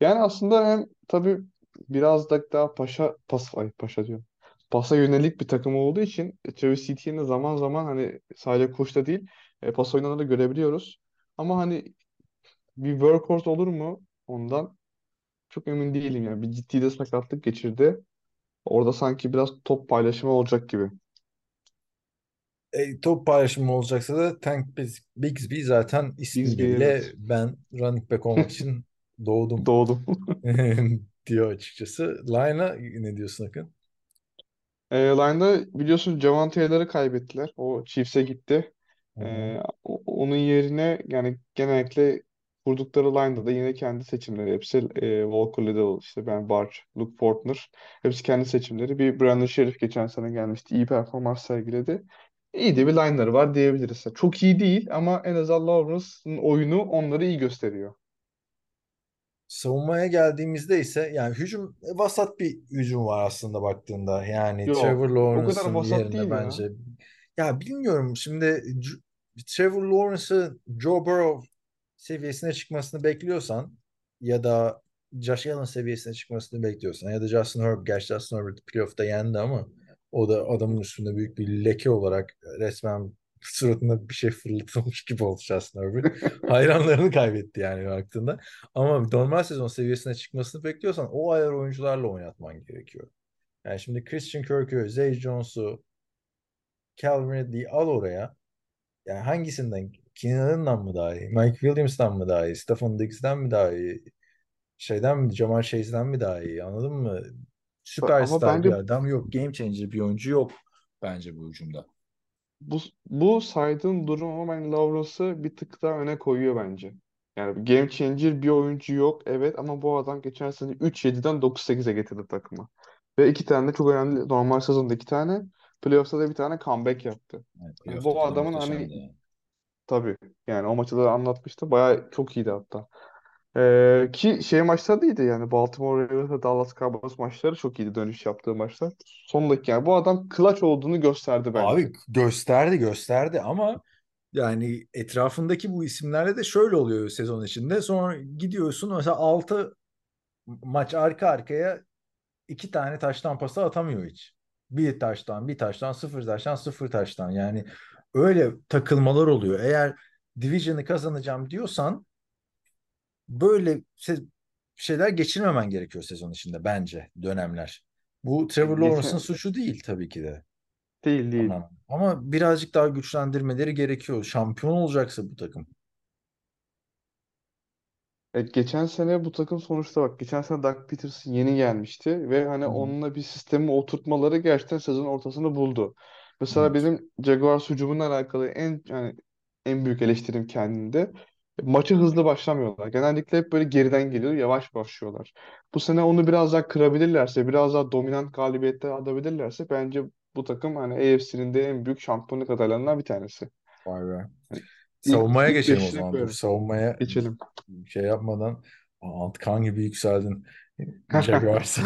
Yani aslında hem tabii biraz da daha paşa pas ay paşa diyorum. Pasa yönelik bir takım olduğu için e, Travis Etienne'i zaman zaman hani sadece koşta değil e, pas oyunlarında da görebiliyoruz. Ama hani bir workhorse olur mu ondan çok emin değilim yani. Bir ciddi de sakatlık geçirdi. Orada sanki biraz top paylaşımı olacak gibi. E, top paylaşımı olacaksa da Tank Biz- Bigsby zaten ismiyle evet. ben running back olmak için doğdum Doğdum. diyor açıkçası. Line'a ne diyorsun Akın? E, line'da biliyorsun Javon Taylor'ı kaybettiler. O Chiefs'e gitti. E, onun yerine yani genellikle kurdukları line'da da yine kendi seçimleri. Hepsi e, Walker Little, işte Ben Barch, Luke Fortner. Hepsi kendi seçimleri. Bir Brandon Sheriff geçen sene gelmişti. İyi performans sergiledi. İyi de bir line'ları var diyebiliriz. Çok iyi değil ama en azından Lawrence'ın oyunu onları iyi gösteriyor. Savunmaya geldiğimizde ise yani hücum e, vasat bir hücum var aslında baktığında. Yani Trevor Yok, o kadar Lawrence'ın vasat yerine değil ya. bence ya bilmiyorum şimdi Trevor Lawrence'ı Joe Burrow seviyesine çıkmasını bekliyorsan ya da Josh Allen seviyesine çıkmasını bekliyorsan ya da Justin Herbert gerçi Justin Herbert playoff'ta yendi ama o da adamın üstünde büyük bir leke olarak resmen suratına bir şey fırlatılmış gibi oldu Justin Herbert. Hayranlarını kaybetti yani baktığında. Ama normal sezon seviyesine çıkmasını bekliyorsan o ayar oyuncularla oynatman gerekiyor. Yani şimdi Christian Kirk'ü, Zay Jones'u, Calvin Ridley'i al oraya. Yani hangisinden? Keenan Allen'dan mı daha iyi? Mike Williams'tan mı daha iyi? Stephon Diggs'den mi daha iyi? Şeyden mi? Jamar Chase'den mi daha iyi? Anladın mı? Ama Süperstar bir bence adam yok. Game changer bir oyuncu yok bence bu hücumda. Bu, bu saydığın durum ama ben Lawrence'ı bir tık daha öne koyuyor bence. Yani bir game changer bir oyuncu yok evet ama bu adam geçen sene 3-7'den 9-8'e getirdi takımı. Ve iki tane de çok önemli normal sezonda iki tane playoff'ta da bir tane comeback yaptı. Evet, Yani bu da adamın hani yani. tabii yani o maçı da anlatmıştı. Bayağı çok iyiydi hatta. Ee, ki şey maçları da iyiydi yani Baltimore Ravens ve Dallas Cowboys maçları çok iyiydi dönüş yaptığı maçlar. Son dakika yani bu adam clutch olduğunu gösterdi bence. Abi gösterdi gösterdi ama yani etrafındaki bu isimlerle de şöyle oluyor sezon içinde. Sonra gidiyorsun mesela 6 maç arka arkaya iki tane taştan pası atamıyor hiç. Bir taştan, bir taştan, sıfır taştan, sıfır taştan. Yani öyle takılmalar oluyor. Eğer Division'ı kazanacağım diyorsan böyle şeyler geçirmemen gerekiyor sezon içinde bence dönemler. Bu Trevor Lawrence'ın suçu değil tabii ki de. değil değil. Ama, ama birazcık daha güçlendirmeleri gerekiyor. Şampiyon olacaksa bu takım. Evet, geçen sene bu takım sonuçta bak geçen sene Doug Peterson yeni gelmişti ve hani hı. onunla bir sistemi oturtmaları gerçekten sezon ortasını buldu. Mesela Evet. benim Jaguars hücumuyla alakalı en yani en büyük eleştirim kendinde maçı hızlı başlamıyorlar. Genellikle hep böyle geriden geliyor, yavaş başlıyorlar. Bu sene onu biraz daha kırabilirlerse, biraz daha dominant galibiyetler alabilirlerse bence bu takım hani AFC'nin de en büyük şampiyonluk adaylarından bir tanesi. Vay be. Hani ilk Savunmaya ilk geçelim o beşine zaman. Dur koyarım. savunmaya Geçelim. şey yapmadan Antkan gibi yükseldin Jaguars'a.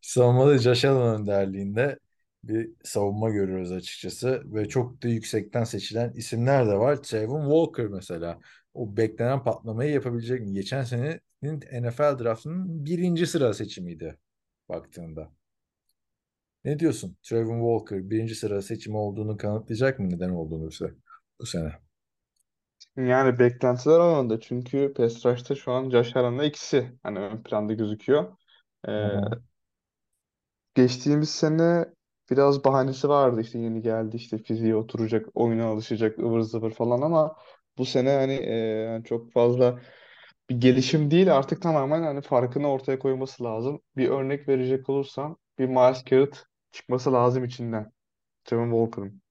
Savunmada Josh Allen önderliğinde bir savunma görüyoruz açıkçası ve çok da yüksekten seçilen isimler de var. Trayvon Walker mesela. O beklenen patlamayı yapabilecek mi? Geçen senenin NFL draftının birinci sıra seçimiydi baktığında. Ne diyorsun? Trayvon Walker birinci sıra seçimi olduğunu kanıtlayacak mı? Neden olduğunu bu se- bu sene? Yani beklentiler yönde. Çünkü pass rush'ta şu an Josh Allen'la ikisi hani ön planda gözüküyor. Ee, geçtiğimiz sene biraz bahanesi vardı. İşte yeni geldi işte fiziğe oturacak, oyuna alışacak, ıvır zıvır falan ama bu sene hani e, yani çok fazla bir gelişim değil artık tamamen hani farkını ortaya koyması lazım. Bir örnek verecek olursam bir Miles Garrett çıkması lazım içinden. Trevor Walker'ın.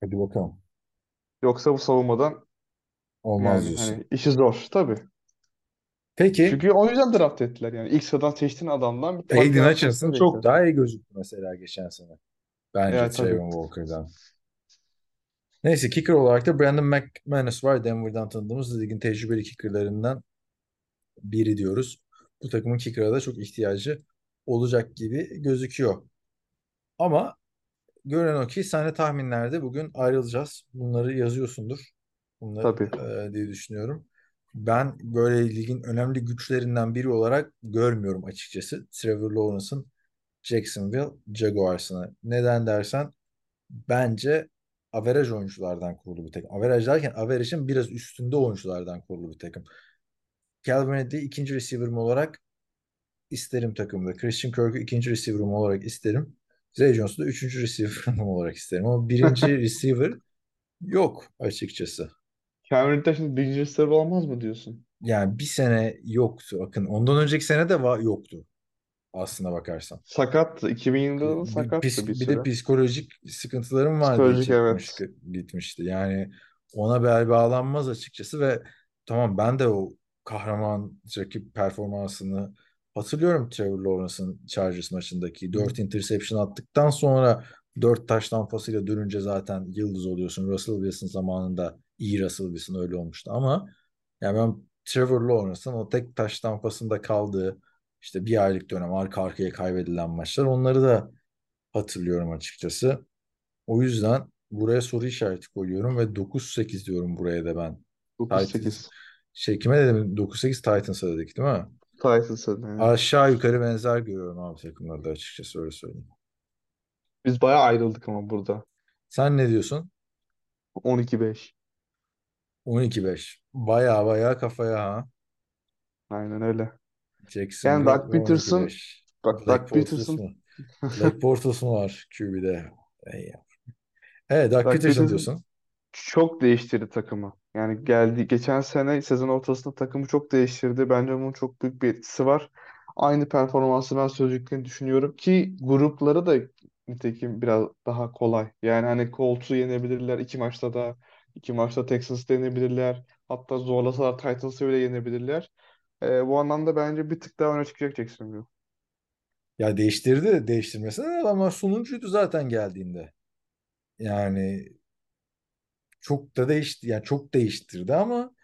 Hadi bakalım. Yoksa bu savunmadan Olmaz yani diyorsun. hani işi zor tabii. Peki Çünkü o yüzden draft ettiler yani. İlk sıradan seçtiğin adamdan bir fark Aiden yaratmasını Hutchinson çok daha iyi gözüktü mesela geçen sene. Bence Ya tabii. Trayvon Walker'dan. Neyse kicker olarak da Brandon McManus var. Denver'dan tanıdığımız ligin tecrübeli kickerlarından biri diyoruz. Bu takımın kicker'a da çok ihtiyacı olacak gibi gözüküyor. Ama görünen o ki sen de tahminlerde bugün ayrılacağız. Bunları yazıyorsundur. Bunları Tabii. e, diye düşünüyorum. Ben böyle ligin önemli güçlerinden biri olarak görmüyorum açıkçası. Trevor Lawrence'ın Jacksonville Jaguars'ını. Neden dersen bence averaj oyunculardan kurulu bir takım. Averaj derken averajın biraz üstünde oyunculardan kurulu bir takım. Calvin Ridley ikinci receiver'ım olarak isterim takımda. Christian Kirk'ü ikinci receiver'ım olarak isterim. Zay Jones'u da üçüncü receiver'ım olarak isterim. Ama birinci receiver yok açıkçası. Cameron'da şimdi birinci receiver olmaz mı diyorsun? Yani bir sene yoktu. Bakın ondan önceki sene de va- yoktu aslına bakarsan. Sakattı. 2020'de de Bir, sakattı pis- bir bir de psikolojik sıkıntılarım var diye Psikolojik evet. gitmişti. Yani ona bel bağlanmaz açıkçası ve tamam ben de o kahraman rakip performansını hatırlıyorum Trevor Lawrence'ın Chargers maçındaki 4 interception attıktan sonra 4 taş tampasıyla dönünce zaten yıldız oluyorsun. Russell Wilson zamanında iyi Russell Wilson öyle olmuştu ama yani ben Trevor Lawrence'ın o tek taş tampasında kaldığı işte bir aylık dönem arka arkaya kaybedilen maçlar onları da hatırlıyorum açıkçası. O yüzden buraya soru işareti koyuyorum ve 9-8 diyorum buraya da ben. Titans 9-8. şey kime dedim 9-8 Titans'a dedik değil mi? Titans'a yani. Aşağı yukarı benzer görüyorum abi takımlarda açıkçası öyle söyleyeyim. Biz bayağı ayrıldık ama burada. Sen ne diyorsun? 12-5. 12-5. Baya baya kafaya ha. Aynen öyle. Yani Jacksonville Doug Peterson 12-5. bak Doug Peterson? Blake Bortles mu var QB'de? Evet Doug Doug Peterson diyorsun. çok değiştirdi takımı. Yani geldi geçen sene sezon ortasında takımı çok değiştirdi. Bence bunun çok büyük bir etkisi var. Aynı performansı ben sürdüklerini düşünüyorum ki grupları da nitekim biraz daha kolay. Yani hani Colts'u yenebilirler iki maçta da. iki maçta Texans'ı yenebilirler. Hatta zorlasalar Titans'ı bile yenebilirler. Ee, bu anlamda bence bir tık daha öne çıkacak Jacksonville. Ya değiştirdi de değiştirmesine de adamlar sonuncuydu zaten geldiğinde. Yani çok da değişti yani çok değiştirdi ama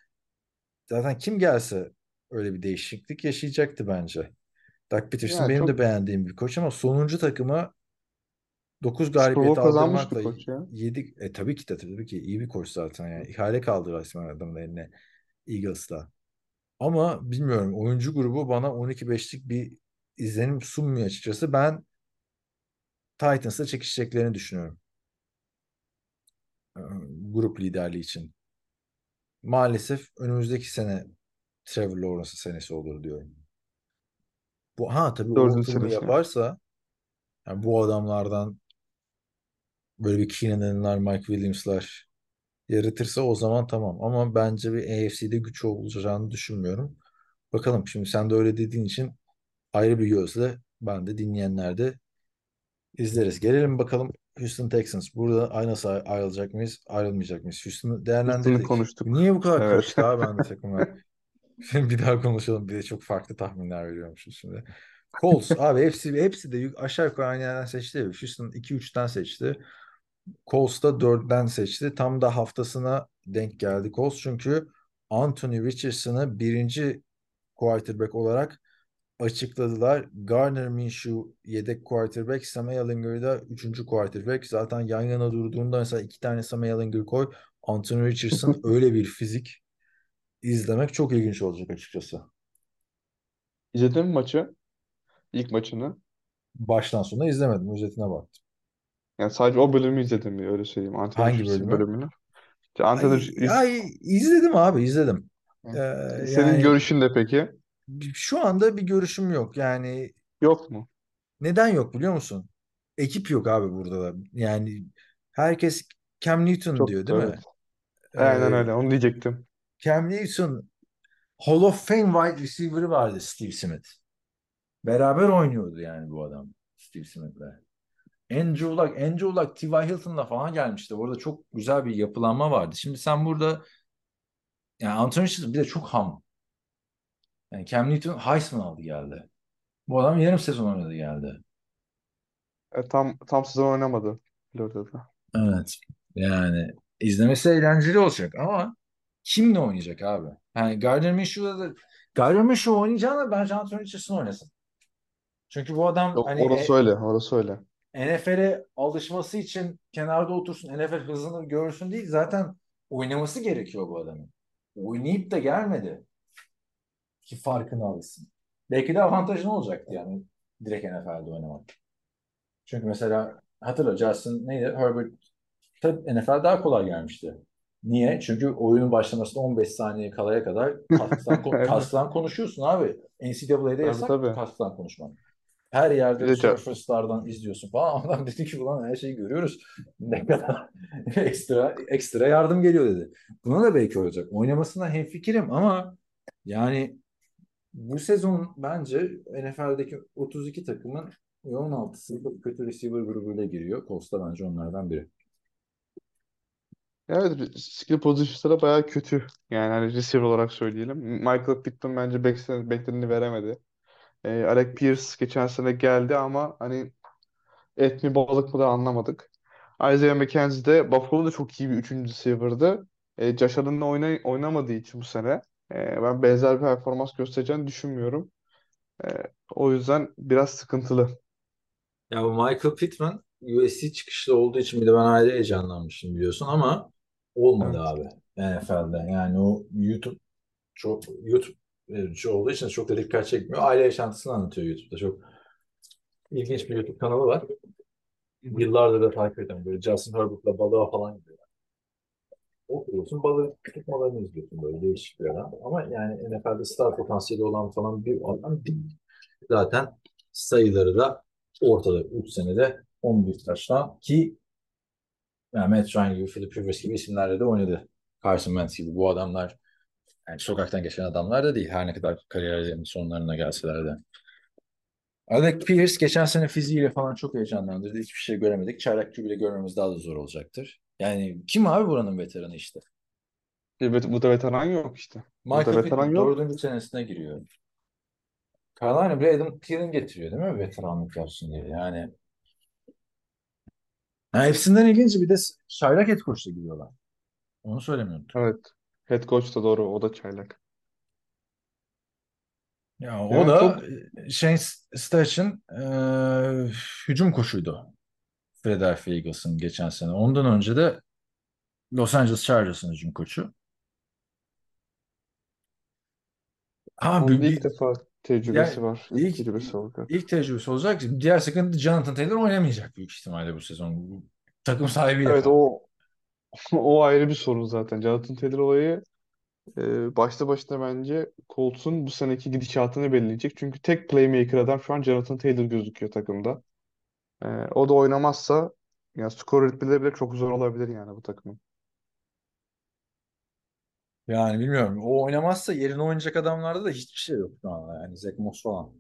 zaten kim gelse öyle bir değişiklik yaşayacaktı bence. Doug Peterson Yani benim de çok beğendiğim bir koç ama sonuncu takımı 9 Super galibiyet aldırmakla koç ya. 7 e, tabii ki de tabii ki iyi bir koç zaten yani ihale kaldı resmen adamın eline Eagles'ta. Ama bilmiyorum oyuncu grubu bana 12-5'lik bir izlenim sunmuyor açıkçası. Ben Titans'la çekişeceklerini düşünüyorum. Ee, Grup liderliği için. Maalesef önümüzdeki sene Trevor Lawrence'ın senesi olur diyorum. Bu ha tabii o Dördüncü senesi. yaparsa yani bu adamlardan böyle bir Keenan Allen'lar, Mike Williams'lar yaratırsa o zaman tamam. Ama bence bir AFC'de güç olacağını düşünmüyorum. Bakalım şimdi sen de öyle dediğin için ayrı bir gözle ben de dinleyenler de izleriz. Gelelim bakalım Houston Texans. Burada ay nasıl ay- ayrılacak mıyız, ayrılmayacak mıyız? Houston'ı Houston'ı değerlendirdik. konuştuk. Niye bu kadar Evet. karıştı abi ben de takıma? Bir daha konuşalım. Bir de çok farklı tahminler veriyormuşuz şimdi. Colts abi hepsi hepsi de aşağı yukarı aynı yerden seçti. Houston 2-3'ten seçti. Colts da 4'ten seçti. Tam da haftasına denk geldi Colts. Çünkü Anthony Richardson'ı birinci quarterback olarak açıkladılar. Gardner Minshew yedek quarterback. Sam Ehlinger da üçüncü quarterback. Zaten yan yana durduğunda mesela iki tane Sam Ehlinger koy. Anthony Richardson öyle bir fizik izlemek çok ilginç olacak açıkçası. İzledin mi maçı? İlk maçını. Baştan sona izlemedim. Özetine baktım. Yani sadece o bölümü izledim mi öyle söyleyeyim. Hangi bölümü? bölümünü. İşte Ay, Richardson ay, izledim abi izledim. Ee, senin yani görüşün ne peki? şu anda bir görüşüm yok. Yani Yok mu? neden yok biliyor musun? Ekip yok abi burada da. Yani herkes Cam Newton Çok diyor değil mi? evet. Aynen Ee, öyle. Onu diyecektim. Cam Newton Hall of Fame wide receiver'ı vardı Steve Smith. Beraber oynuyordu yani bu adam Steve Smith'le. Andrew Luck, Andrew Luck T.Y. Hilton'la falan gelmişti. Orada çok güzel bir yapılanma vardı. Şimdi sen burada yani Anthony Richardson bir de çok ham. Yani Cam Newton Heisman aldı geldi. Bu adam yarım sezon oynadı geldi. E, tam tam sezon oynamadı Florida'da. Evet. Yani izlemesi eğlenceli olacak ama kimle oynayacak abi? Yani Gardner Minshew'da da Gardner Minshew oynayacağına bence Anthony Richardson oynasın. Çünkü bu adam Yok, hani orası öyle, orası öyle. NFL'e alışması için kenarda otursun, NFL hızını görsün değil. Zaten oynaması gerekiyor bu adamın. Oynayıp da gelmedi ki farkını alsın. Belki de avantajı ne olacaktı yani direkt NFL'de oynamak. Çünkü mesela hatırla Justin neydi? Herbert tabii NFL daha kolay gelmişti. Niye? Çünkü oyunun başlamasında 15 saniye kalaya kadar kasktan, Evet. kasktan konuşuyorsun abi. NCAA'de Tabii, yasak tabii. kasktan konuşman. Her yerde ca- Surfers'lardan izliyorsun falan. Adam dedi ki ulan her şeyi görüyoruz. Ne kadar ekstra ekstra yardım geliyor dedi. Buna da belki olacak. Oynamasına hemfikirim ama yani bu sezon bence NFL'deki 32 takımın 16'sı çok kötü receiver grubuyla giriyor. Costa bence onlardan biri. Evet, skill pozisyonları bayağı kötü. Yani hani receiver olarak söyleyelim. Michael Pittman bence beklen- bekleneni veremedi. E, Alec Pierce geçen sene geldi ama hani et mi balık mı da anlamadık. Isaiah McKenzie de Buffalo'da çok iyi bir üçüncü receiver'dı. E, Josh Allen'la oyna oynamadığı için bu sene e, ben benzer bir performans göstereceğini düşünmüyorum. E, o yüzden biraz sıkıntılı. Ya bu Michael Pittman USC çıkışlı olduğu için bir de ben ayrı heyecanlanmıştım biliyorsun ama olmadı Evet. abi NFL'de. Yani o YouTube çok YouTube e, olduğu için çok da dikkat çekmiyor. Aile yaşantısını anlatıyor YouTube'da. Çok ilginç bir YouTube kanalı var. Yıllardır da takip ediyorum. Böyle Justin Herbert'la balığa falan gidiyorlar. Oturuyorsun balığı tutmalarını izliyorsun böyle değişik bir adam. Ama yani NFL'de star potansiyeli olan falan bir adam değil. Zaten sayıları da ortada. 3 senede 11 taştan ki yani Matt Ryan gibi, Philip Rivers gibi isimlerle de oynadı. Carson Wentz gibi bu adamlar yani sokaktan geçen adamlar da değil. Her ne kadar kariyerlerinin sonlarına gelseler de. Alec Pierce geçen sene fiziğiyle falan çok heyecanlandırdı. Hiçbir şey göremedik. Çaylak QB'yle görmemiz daha da zor olacaktır. Yani kim abi buranın veteranı işte? Evet, bu da veteran yok işte. Michael veteran Pittman yok. dördüncü senesine giriyor. Carolina bile Adam Thielen getiriyor değil mi? Veteranlık yapsın diye. Yani ha, hepsinden ilginci bir de çaylak head coach'la giriyorlar. Onu söylemeyi unuttum. Evet. Head coach da doğru. O da çaylak. Ya o Yani da çok e, Shane Steichen e, hücum koşuydu. Philadelphia Eagles'ın geçen sene. Ondan önce de Los Angeles Chargers'ın hücum koçu. Ha onun bir, ilk bir- defa tecrübesi yani var. İlk ilk, tecrübesi olacak. ilk tecrübesi olacak. Diğer sıkıntı Jonathan Taylor oynamayacak büyük ihtimalle bu sezon. Takım sahibiyle Evet kaldı. o o ayrı bir sorun zaten. Jonathan Taylor olayı e, başta başına bence Colts'un bu seneki gidişatını belirleyecek. Çünkü tek playmaker adam şu an Jonathan Taylor gözüküyor takımda. E, o da oynamazsa yani skor üretmeleri bile çok zor olabilir yani bu takımın. Yani bilmiyorum. O oynamazsa yerine oynayacak adamlarda da hiçbir şey yok şu an. Yani Zach Moss falan.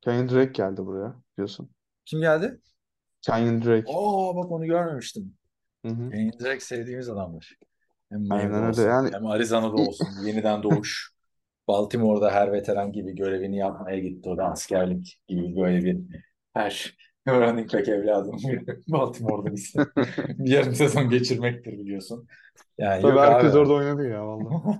Kenyon Drake geldi buraya biliyorsun. Kim geldi? Kenyon Drake. Aa bak onu görmemiştim. Hı hı. Direkt sevdiğimiz adamlar. Hem öyle. olsun, Yani hem Arizona'da olsun. Yeniden doğuş. Baltimore'da her veteran gibi görevini yapmaya gitti. O da askerlik gibi böyle bir her running back evladım Baltimore'da gitsin. Bir yarım sezon geçirmektir biliyorsun. Yani tabii yok herkes abi. orada oynadı ya vallahi.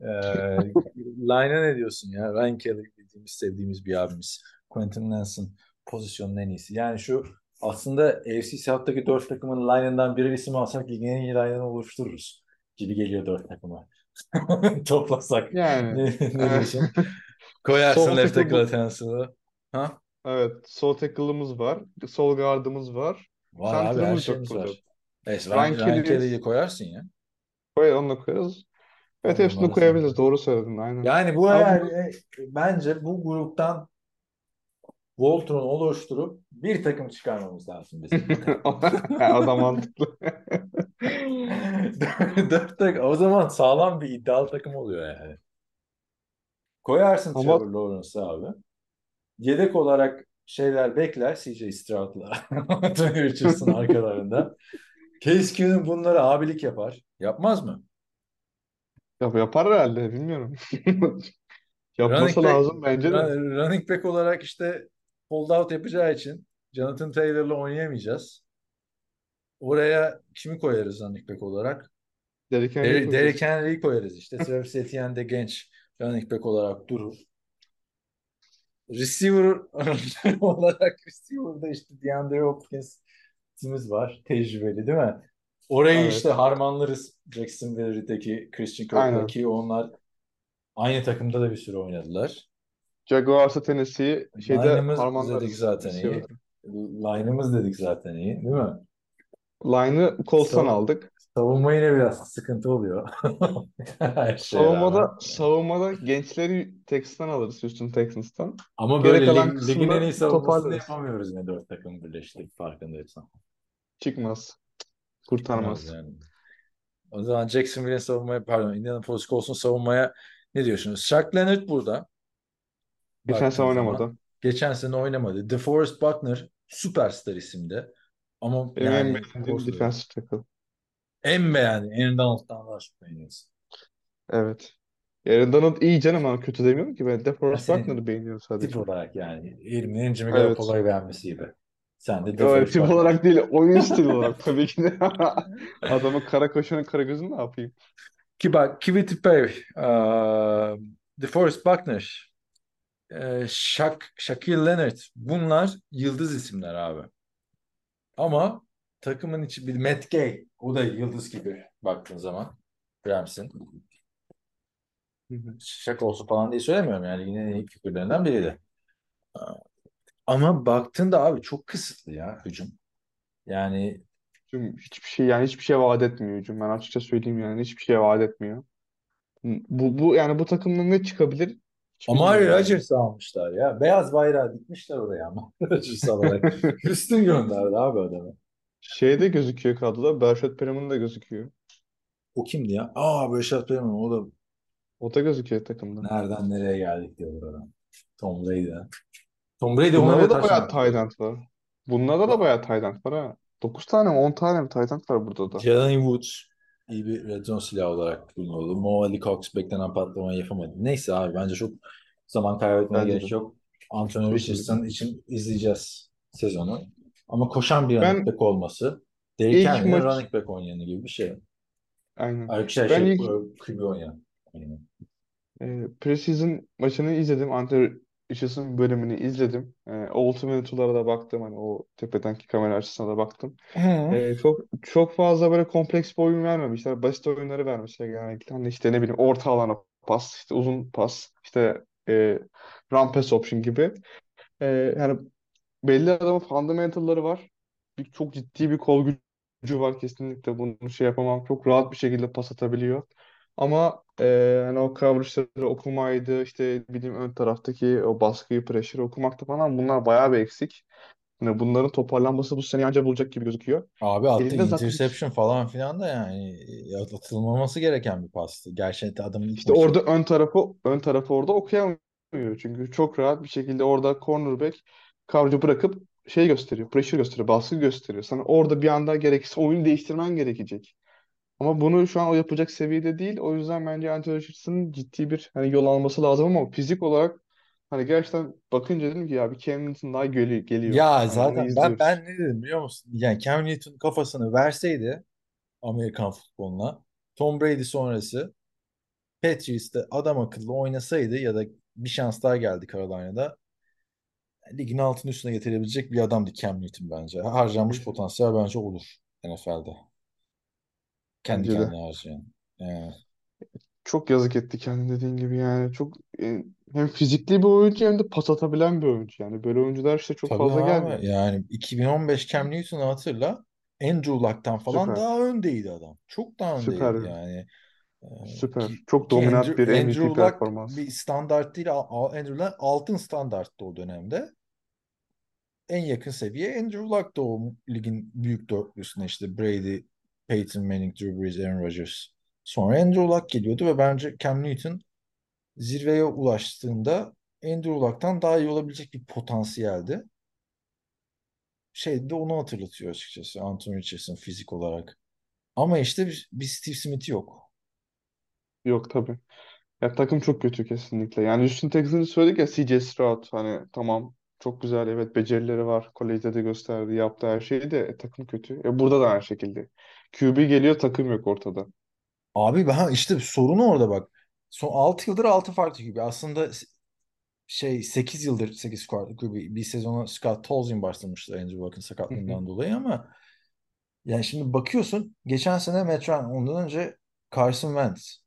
Eee Line'a ne diyorsun ya? Ryan Kelly bildiğimiz, sevdiğimiz bir abimiz. Quentin Nelson pozisyonun en iyisi. Yani şu aslında AFC South'taki dört takımın line'ından birer isim alsak ligin en iyi line'ını oluştururuz. Gibi geliyor dört takıma. Toplasak. Yani Ne, ne diyorsun? Koyarsın sol left tackle. Tennessee'ı. Ha? Evet, sol tackle'ımız var. Sol guard'ımız var. Var abi her şeyimiz var. Evet, Ryan Ryan, Ryan Kelly Kelly'yi koyarsın ya. koy onu da koyarız. Evet hepsini koyabiliriz. Doğru söyledin aynen. Yani bu eğer e, bence bu gruptan Voltron'u oluşturup bir takım çıkarmamız lazım bizim. O da mantıklı. Dört takım. O zaman sağlam bir iddialı takım oluyor yani. Koyarsın Ama Trevor Lawrence'ı abi. Yedek olarak şeyler bekler. CJ Stroud'la Anthony Richardson arkalarında. Case Keenum bunlara abilik yapar. Yapmaz mı? ya, yapar herhalde bilmiyorum. Running Yapması back, lazım bence de. run- running back olarak işte hold out yapacağı için Jonathan Taylor'la oynayamayacağız. Oraya kimi koyarız running back olarak? Derrick Henry'i. Derrick koyarız işte. Travis Etienne de genç running back olarak durur. Receiver olarak receiver'da işte DeAndre Hopkins'imiz var. Tecrübeli değil mi? Orayı Evet. işte harmanlarız. Jacksonville'deki Christian Aynen. Kirk'la ki onlar aynı takımda da bir süre oynadılar. Jaguars'a Tennessee'yi şeyde Line'ımız harmanlarız. dedik zaten iyi. Receiver'da. Line'ımız dedik zaten iyi değil mi? Line'ı Colts'tan Sav- aldık. Savunma yine biraz sıkıntı oluyor. Her şeye rağmen. Savunmada, savunmada gençleri Texas'tan alırız Houston Texans'tan. Ama Geri böyle kalan lig- ligin en iyi savunmasını toparlarız. yapamıyoruz yine dört takım birleştik farkındaysan. Çıkmaz. Kurtarmaz. Yani. O zaman Jacksonville'in savunmaya pardon Indianapolis Colts'un savunmaya ne diyorsunuz? Shaq Leonard burada. Geçen sene zaman. oynamadı. Geçen sene oynamadı. DeForest Buckner süperstar isimde. Ama Benim en yani beğendiğim Colts- defensive tackle. en beğendiğim. Aaron Donald'dan daha çok beğeniyorsun. Evet. Aaron Donald iyi canım ama kötü demiyorum ki. Ben DeForest Buckner'ı beğeniyorum Tip sadece. olarak yani. Irvin'in Jimmy Evet. Garoppolo'yu beğenmesi gibi. Sen de DeForest tip olarak değil, oyun stili olarak tabii ki de. Adamın kara koşanın kara gözünü ne yapayım? Ki bak Kiviti Pay, uh, DeForest Buckner, e, Shaq, Shaquille Leonard bunlar yıldız isimler abi. Ama takımın içi bir Matt Gay o da yıldız gibi baktığın zaman Rams'in. Shaq olsun falan diye söylemiyorum yani yine en iyi figürlerinden biriydi. Ama baktığında abi çok kısıtlı ya hücum. Yani Hücum hiçbir şey yani hiçbir şey vaat etmiyor hücum. Ben açıkça söyleyeyim yani hiçbir şey vaat etmiyor. Bu, bu yani bu takımdan ne çıkabilir? Amari. Rodgers'ı almışlar ya. Beyaz bayrağı dikmişler oraya ama. Rodgers alarak. Houston gönderdi abi adamı. Şeyde gözüküyor kadroda. Bershot Perriman da gözüküyor. O kimdi ya? Aa Beşat Perman o da O da gözüküyor takımda. nereden nereye geldik diyor adam. Tom Brady. Tom Brady Bunlarda da bayağı end var. Bunlarda da bayağı end var ha. 9 tane mi 10 tane mi end var burada da. Jalen Woods iyi bir red zone silahı olarak kullanıldı. Mo Ali Cox beklenen patlamayı yapamadı. Neyse abi bence çok zaman kaybetmeye Bence gerek de. yok. Anthony. Richardson için izleyeceğiz sezonu. Ama koşan bir Ben running back olması Derrick Henry'nin maç running back oynayanı gibi bir şey. aynen. Ay, şey, Ben şey, ilk QB oynayan. Aynen. e, preseason maçını izledim. Anthony Richardson bölümünü izledim. E, Ultimate Tool'lara da baktım. Hani o tepedenki kamera açısına da baktım. Hı. E, çok çok fazla böyle kompleks bir oyun vermemişler. Basit oyunları vermişler genellikle. Hani işte ne bileyim orta alana pas, işte uzun pas, işte e, run pass option gibi. E, yani belli adamın fundamental'ları var. Bir, çok ciddi bir kol gücü var kesinlikle. Bunu şey yapamam. Çok rahat bir şekilde pas atabiliyor. Ama e, hani o coverage'ları okumaydı, işte ne bileyim ön taraftaki o baskıyı, pressure'ı okumakta falan bunlar bayağı bir eksik. Hani bunların toparlanması bu sene ancak bulacak gibi gözüküyor. Abi attığı Elinde zaten interception falan filan da yani atılmaması gereken bir pastı. Gerçekten adamın ilk işte maçı. orada ön tarafı ön tarafı orada okuyamıyor. Çünkü çok rahat bir şekilde orada cornerback coverage'ı bırakıp şey gösteriyor, pressure gösteriyor, baskı gösteriyor. Sana orada bir anda gerekirse oyunu değiştirmen gerekecek. Ama bunu şu an o yapacak seviyede değil. O yüzden bence Anthony Richardson'ın ciddi bir hani yol alması lazım ama fizik olarak hani gerçekten bakınca dedim ki ya bir Cam Newton daha geliyor. geliyor. Ya Hani onu zaten ben izliyoruz. ben ne dedim biliyor musun? Yani Cam Newton kafasını verseydi Amerikan futboluna Tom Brady sonrası Patriots'ta adam akıllı oynasaydı ya da bir şans daha geldi Carolina'da ligin altını üstüne getirebilecek bir adamdı Cam Newton bence. Harcanmış potansiyel bence olur NFL'de. Kendi Bence de. kendine harcayan. Yani. Çok yazık etti kendini dediğin gibi yani. Çok e, hem fizikli bir oyuncu hem de pas atabilen bir oyuncu. Yani böyle oyuncular işte çok Tabii fazla abi gelmiyor. yani 2015 Cam Newton'u hatırla. Andrew Luck'tan falan Süper. daha öndeydi adam. Çok daha Süper. öndeydi yani. Ee, Süper. ki, Çok ki dominant Andrew, bir Andrew MVP Luck performans. bir standart değil. Al- Al- Andrew Luck altın standarttı o dönemde. En yakın seviye Andrew Luck'tı o ligin büyük dörtlüsüne işte Brady, Peyton Manning, Drew Brees, Aaron Rodgers. Sonra Andrew Luck geliyordu ve bence Cam Newton zirveye ulaştığında Andrew Luck'tan daha iyi olabilecek bir potansiyeldi. Şey de onu hatırlatıyor açıkçası Anthony Richardson fizik olarak. Ama işte bir, bir Steve Smith'i yok. Yok tabii. Ya takım çok kötü kesinlikle. Yani Houston Texans'ı söyledik ya CJ Stroud hani tamam Çok güzel evet becerileri var. Kolejde de gösterdi. Yaptığı her şeyi de e, takım kötü. E, burada da aynı şekilde. QB geliyor takım yok ortada. Abi ben işte sorun orada bak. Son 6 yıldır 6 farklı gibi. Aslında şey 8 yıldır 8 farklı gibi. Bir sezonu Scott Tolzien başlamıştı Andrew Luck'ın sakatlığından dolayı ama yani şimdi bakıyorsun geçen sene Matt Ryan, ondan önce Carson Wentz.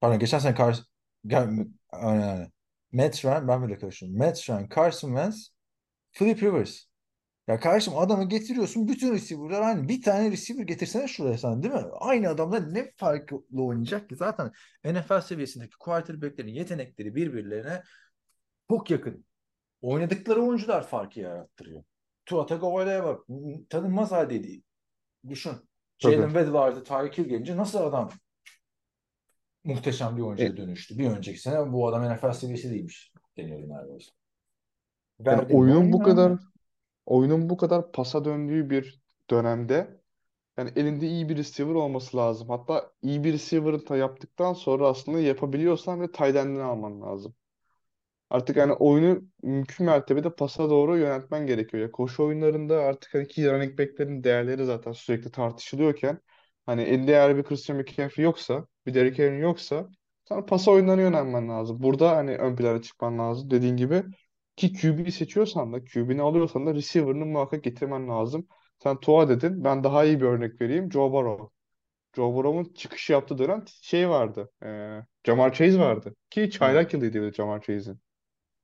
Pardon geçen sene Carson Aynen, aynen. Matt Ryan ben bile karıştırdım. Matt Ryan, Carson Wentz, Philip Rivers. Ya kardeşim adamı getiriyorsun bütün receiver'lar aynı. Bir tane receiver getirsene şuraya sen değil mi? Aynı adamla ne farklı oynayacak ki? Zaten NFL seviyesindeki quarterback'lerin yetenekleri birbirlerine çok yakın. Oynadıkları oyuncular farkı yarattırıyor. Tua Tagovailoa'ya bak. Tanınmaz haldeydi. Düşün. Jalen Waddle vardı. Tyreek Hill gelince nasıl adam muhteşem bir oyuncuya E- dönüştü. Bir önceki sene bu adam NFL seviyesi değilmiş deniyordu neredeyse. Yani oyunun bu oyun kadar oyunun bu kadar pasa döndüğü bir dönemde yani elinde iyi bir receiver olması lazım. Hatta iyi bir receiver da yaptıktan sonra aslında yapabiliyorsan ve tight alman lazım. Artık yani oyunu mümkün mertebede pasa doğru yöneltmen gerekiyor. Ya koşu oyunlarında artık hani ki running back'lerin değerleri zaten sürekli tartışılıyorken hani elinde eğer bir Christian McCaffrey yoksa, bir Derrick Henry yoksa sana pas oyunlarına yönelmen lazım. Burada hani ön plana çıkman lazım dediğin gibi ki QB'yi seçiyorsan da QB'ni alıyorsan da receiver'ını muhakkak getirmen lazım. Sen Tua dedin. Ben daha iyi bir örnek vereyim. Joe Burrow. Joe Burrow'un çıkış yaptığı dönem şey vardı. E, Jamar Chase vardı. Ki çaylak yılıydı bir Jamar Chase'in.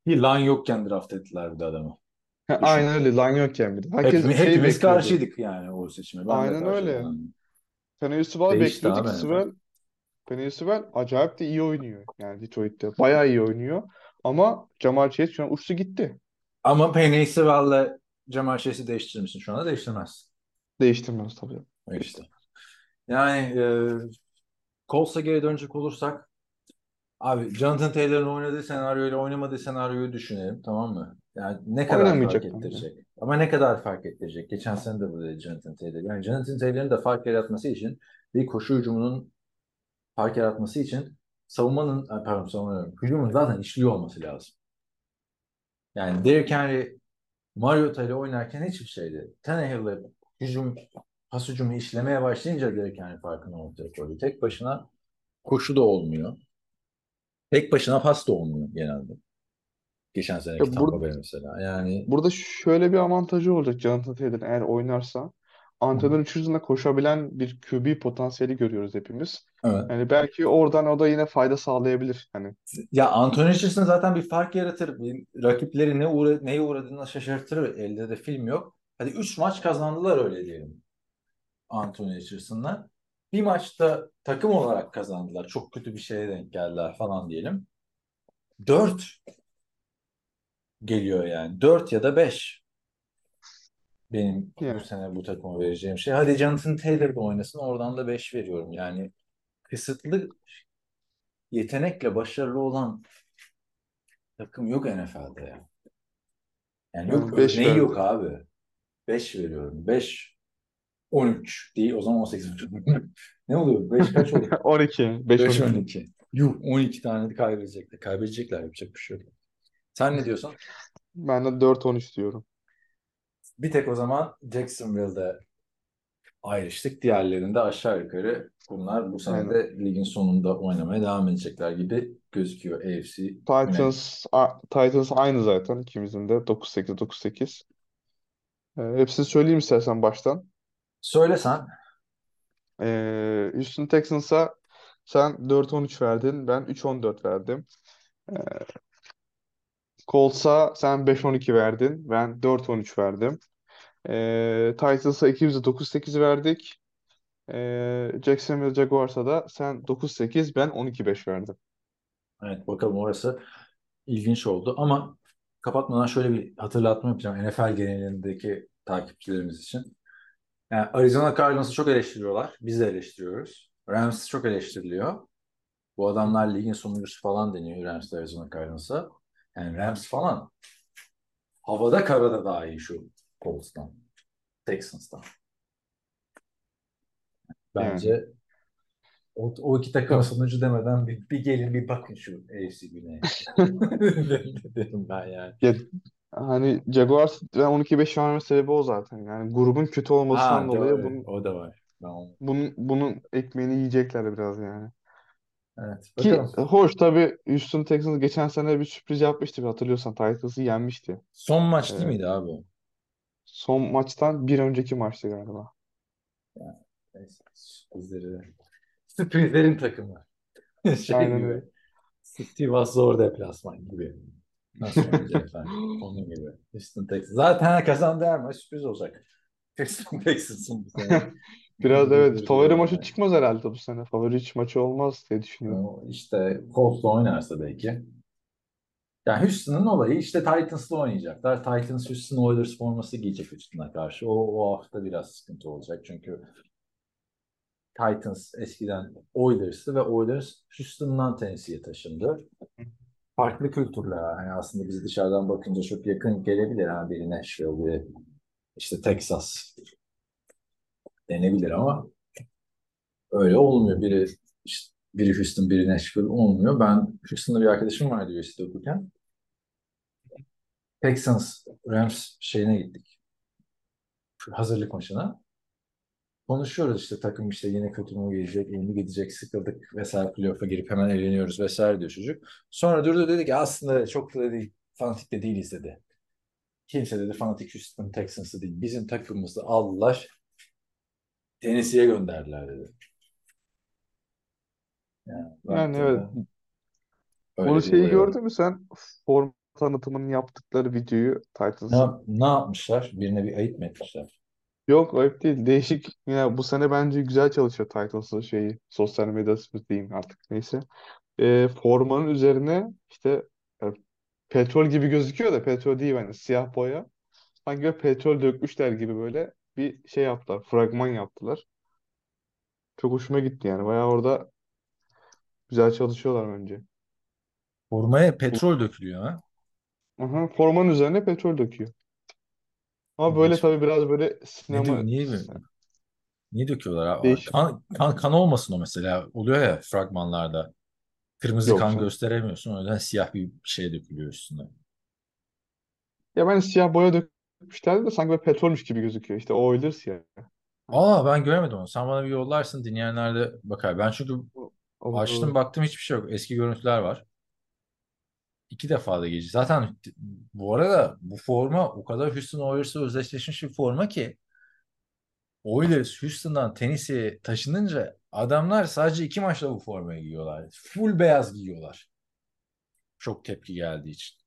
Bir line yokken draft ettiler bir de adamı. Ha. Aynen öyle. Line yokken bir de. Herkes Hepimiz, şey hepimiz bekliyordu. karşıydık yani o seçime. Ben Aynen öyle. Yani. Penei Sewell bekliyorduk. Sewell, Penei Sewell acayip de iyi oynuyor. Yani Detroit'te. Bayağı iyi oynuyor. Ama Jamar Chase şu an uçtu gitti. Ama Penny Sewell'le Jamal Chase'i değiştirir misin şu anda? Değiştirmez. Değiştirmez tabii. İşte. Yani e, Colts'a geri dönecek olursak abi Jonathan Taylor'ın oynadığı senaryoyla oynamadığı senaryoyu düşünelim tamam mı? Yani ne kadar fark ettirecek? Ama ne kadar fark ettirecek? Geçen sene de buradaydı Jonathan Taylor. Yani Jonathan Taylor'ın da fark yaratması için bir koşu hücumunun fark yaratması için savunmanın, pardon savunmanın, hücumun zaten işliyor olması lazım. Yani Derrick Henry Mariota ile oynarken hiçbir şeydi. Tannehill'le hücum, pas hücumu işlemeye başlayınca Derrick Henry farkını ortaya koydu. Tek başına koşu da olmuyor. Tek başına pas da olmuyor genelde. Geçen seneki Tampa Bay mesela. Yani burada şöyle bir avantajı olacak Jonathan Taylor'ın eğer oynarsa. Antrenör içerisinde koşabilen bir QB potansiyeli görüyoruz hepimiz. evet. Yani belki oradan o da yine fayda sağlayabilir. Hani Ya Anthony Richardson zaten bir fark yaratır. Rakipleri ne uğra neye uğradığını şaşırtır. Elde de film yok. Hadi 3 maç kazandılar öyle diyelim. Anthony Richardson'la. Bir maçta takım olarak kazandılar. Çok kötü bir şeye denk geldiler falan diyelim. 4 geliyor yani. 4 ya da 5 benim bu yani sene bu takıma vereceğim şey. Hadi Jonathan Taylor da oynasın. Oradan da 5 veriyorum. Yani kısıtlı yetenekle başarılı olan takım yok NFL'de ya. Yani yok 5 örneği yok abi. 5 veriyorum. 5 13 değil. O zaman 18 veriyorum. Ne oluyor? 5 kaç oluyor? 12. 5 5 12. 12. Yuh 12 tane de kaybedecekler. Kaybedecekler yapacak bir şey yok. Sen ne diyorsun? Ben de 4-13 diyorum. Bir tek o zaman Jacksonville'de ayrıştık. Diğerlerinde aşağı yukarı bunlar bu sene de ligin sonunda oynamaya devam edecekler gibi gözüküyor AFC. Titans, a- Titans aynı zaten ikimizin de 9-8 9-8. Ee, hepsini söyleyeyim istersen baştan. Söylesen Ee, Houston Texans'a sen 4-13 verdin. Ben 3-14 verdim. Ee, Colts'a sen 5-12 verdin. Ben 4-13 verdim. Ee, Titans'a ikimiz de 9-8 verdik. Ee, Jacksonville Jaguars'a da sen 9-8 ben 12-5 verdim. evet bakalım orası ilginç oldu ama kapatmadan şöyle bir hatırlatma yapacağım NFL genelindeki takipçilerimiz için. Yani Arizona Cardinals'ı çok eleştiriyorlar. Biz de eleştiriyoruz. Rams çok eleştiriliyor. Bu adamlar ligin sonuncusu falan deniyor Rams Arizona Cardinals'a. Yani Rams falan havada karada daha iyi şu Colts'tan, Texans'tan. Yani Bence o, o iki takıma sonucu demeden bir, bir gelin bir bakın şu AFC Güney'e. Dedim ben yani. ya, Hani Jaguars ben 12-5 verme sebebi o zaten. Yani grubun kötü olmasından Ha dolayı bunun, O da var. Ben onu- bunun, bunun ekmeğini yiyecekler biraz yani. Evet. Ki Bakalım. hoş tabii Houston Texans geçen sene bir sürpriz yapmıştı hatırlıyorsan Titans'ı yenmişti. Son maç değil Ee, miydi abi o? son maçtan bir önceki maçtı galiba. Neyse, Sürprizleri. Sürprizlerin takımı. Şey Aynen gibi. öyle. Sivas zor deplasman gibi. Nasıl oynayacak efendim? Onun gibi. Houston Texans. Zaten kazandı her maç sürpriz olacak. Houston Texans'ın bu sene. Biraz evet Durdurdu favori maçı yani. çıkmaz herhalde bu sene. Favori hiç maçı olmaz diye düşünüyorum. O İşte Colts'la oynarsa belki. Yani Houston'ın olayı işte Titans'la oynayacaklar. Titans Houston Oilers forması giyecek Houston'a karşı. O, o hafta biraz sıkıntı olacak. Çünkü Titans eskiden Oilers'tı ve Oilers Houston'dan Tennessee'ye taşındı. Farklı kültürler. Yani aslında bizi dışarıdan bakınca çok yakın gelebilir. Ha, biri Nashville, biri işte Texas denebilir ama öyle olmuyor. Biri işte biri Houston, biri Nashville olmuyor. Ben Houston'da bir arkadaşım vardı USC'de okurken. Texans Rams şeyine gittik. Hazırlık maçına. Konuşuyoruz işte takım işte yine kötü mü gelecek, iyi mi gidecek, sıkıldık vesaire playoff'a girip hemen eğleniyoruz vesaire diyor çocuk. Sonra durdu dedi ki aslında çok da değil, fanatik de değiliz dedi. Kimse dedi fanatik Houston Texans'ı değil. Bizim takımımızı aldılar. Tennessee'ye gönderdiler dedi. Yani, Yani evet. bir şeyi olayı var. gördün mü sen? Form tanıtımını yaptıkları videoyu Ne, Titans'ın. yap- ne yapmışlar? Birine bir ayıp mı etmişler? Yok ayıp değil. Değişik. Yine bu sene bence güzel çalışıyor Titans'ın şeyi. Sosyal medyası diyeyim artık neyse. Ee, formanın üzerine işte e, petrol gibi gözüküyor da petrol değil yani siyah boya. Sanki böyle petrol dökmüşler gibi böyle bir şey yaptılar. Fragman yaptılar. Çok hoşuma gitti yani. Bayağı orada güzel çalışıyorlar bence. Formaya petrol dökülüyor ha. Aha, formanın üzerine petrol döküyor. Ama böyle İlginç. tabii biraz böyle Ne sinema diyor, niye böyle? Niye döküyorlar abi? değişik. Kan, kan, kan olmasın o mesela. Oluyor ya fragmanlarda. Kırmızı Yok kan canım. gösteremiyorsun. O yüzden siyah bir şey dökülüyor üstüne. Ya ben siyah boya dökmüşlerdi de sanki böyle petrolmüş gibi gözüküyor. İşte o Oilers ya. Aa ben göremedim onu. Sen bana bir yollarsın dinleyenler de bakar. Ben çünkü Olur açtım baktım hiçbir şey yok. Eski görüntüler var. İki defa da geçti. Zaten bu arada bu forma o kadar Houston Oilers'la özdeşleşmiş bir forma ki Oilers Houston'dan Tennessee'ye taşınınca adamlar sadece iki maçta bu formayı giyiyorlar. Full beyaz giyiyorlar. Çok tepki geldiği için.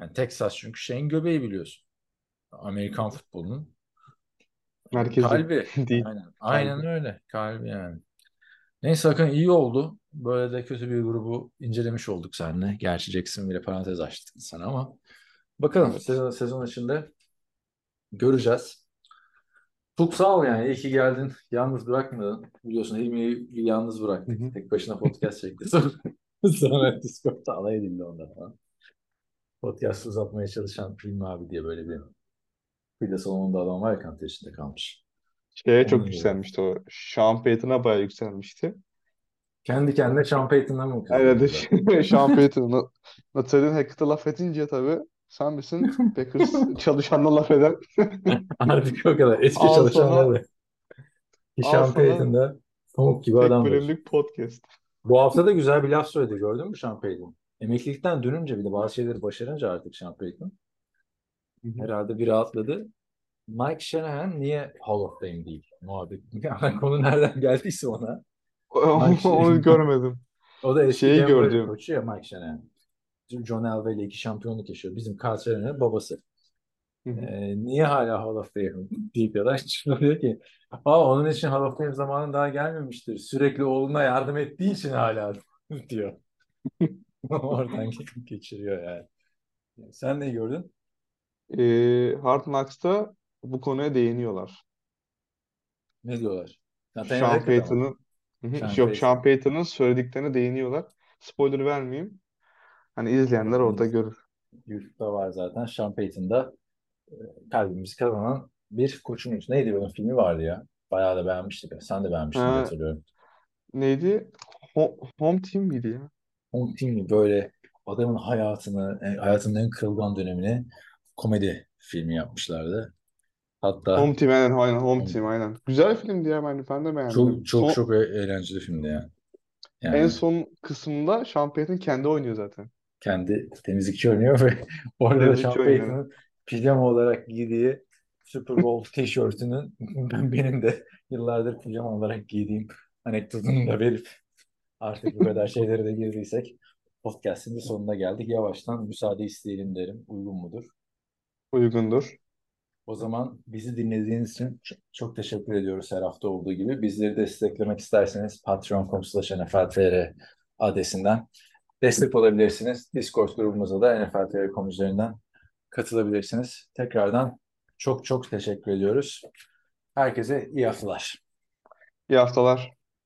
Yani Texas çünkü şeyin göbeği biliyorsun. Amerikan futbolunun Merkezi kalbi. değil. Aynen. Aynen Kalbi. öyle. Kalbi yani. Neyse Hakan iyi oldu. Böyle de kötü bir grubu incelemiş olduk seninle. Gerçi Jackson bile parantez açtık sana ama bakalım Evet. sezon, sezon içinde göreceğiz. Çok sağ ol yani. İyi ki geldin. Yalnız bırakmadın. Biliyorsun Hilmi'yi yalnız Hı bıraktık. hı. Tek başına podcast çekti. Sonra, sonra Discord'da alay edildi ondan falan. Podcast uzatmaya çalışan Hilmi abi diye böyle bir fide salonunda adam var ya kantin içinde kalmış. Şeye çok gibi. yükselmişti o. Sean Payton'a bayağı yükselmişti. Kendi kendine Sean Payton'dan mı Aynen de kızıyordu? Sean Payton'a Nathaniel Hackett'a laf edince tabii sen misin Packers çalışanına laf eden? Artık o kadar. Eski Al çalışanlar da. Sean sana Payton da pamuk gibi tek adamdır. bölümlük podcast. Bu hafta da güzel bir laf söyledi. Gördün mü Sean Payton? Emeklilikten dönünce bir de bazı şeyleri başarınca artık Sean Payton. Hı hı. Herhalde bir rahatladı. Mike Shanahan niye Hall of Fame değil? Muhabbet. Yani konu nereden geldiyse ona. Onu görmedim. O da eski Şeyi gördüm. koçu ya Mike Shanahan. John Elway ile iki şampiyonluk yaşıyor. Bizim Carl Shanahan'ın babası. Hı hı. Ee, niye hala Hall of Fame deyip ya da diyor ki Aa, onun için Hall of Fame zamanı daha gelmemiştir. Sürekli oğluna yardım ettiği için hala diyor. Oradan geçiriyor yani. Sen ne gördün? Ee, Hard Knocks'ta bu konuya değiniyorlar. Ne diyorlar? Nathaniel Sean. Payton'ın. Sean yok. Sean Payton'ın söylediklerine değiniyorlar. Spoiler vermeyeyim. Hani izleyenler orada görür. YouTube'da var zaten. Sean Payton da e, kalbimizi kazanan bir koçumuz. Neydi onun filmi vardı ya? Bayağı da beğenmiştik. Sen de beğenmiştin Ha, hatırlıyorum. neydi? Home, Home Team miydi ya? Home Team mi? Böyle adamın hayatını, e, hayatının en kırılgan dönemini komedi filmi yapmışlardı. Hatta Home Team aynen aynen Home Team aynen. Güzel filmdi ya ben, ben de beğendim. çok çok Son- çok e- eğlenceli filmdi ya. Yani En son kısımda Sean Payton kendi oynuyor zaten. kendi temizlikçi oynuyor ve orada da. Payton'ın pijama olarak giydiği Super Bowl tişörtünün ben benim de yıllardır pijama olarak giydiğim anekdotunu da verip artık bu kadar şeylere de girdiysek podcast'in de sonuna geldik. Yavaştan müsaade isteyelim derim. Uygun mudur? Uygundur. O zaman bizi dinlediğiniz için çok teşekkür ediyoruz her hafta olduğu gibi. Bizleri desteklemek isterseniz patreon.com slash nfltr adresinden destek olabilirsiniz. Discord grubumuza da nfltr.com üzerinden katılabilirsiniz. Tekrardan çok çok teşekkür ediyoruz. Herkese iyi haftalar. İyi haftalar.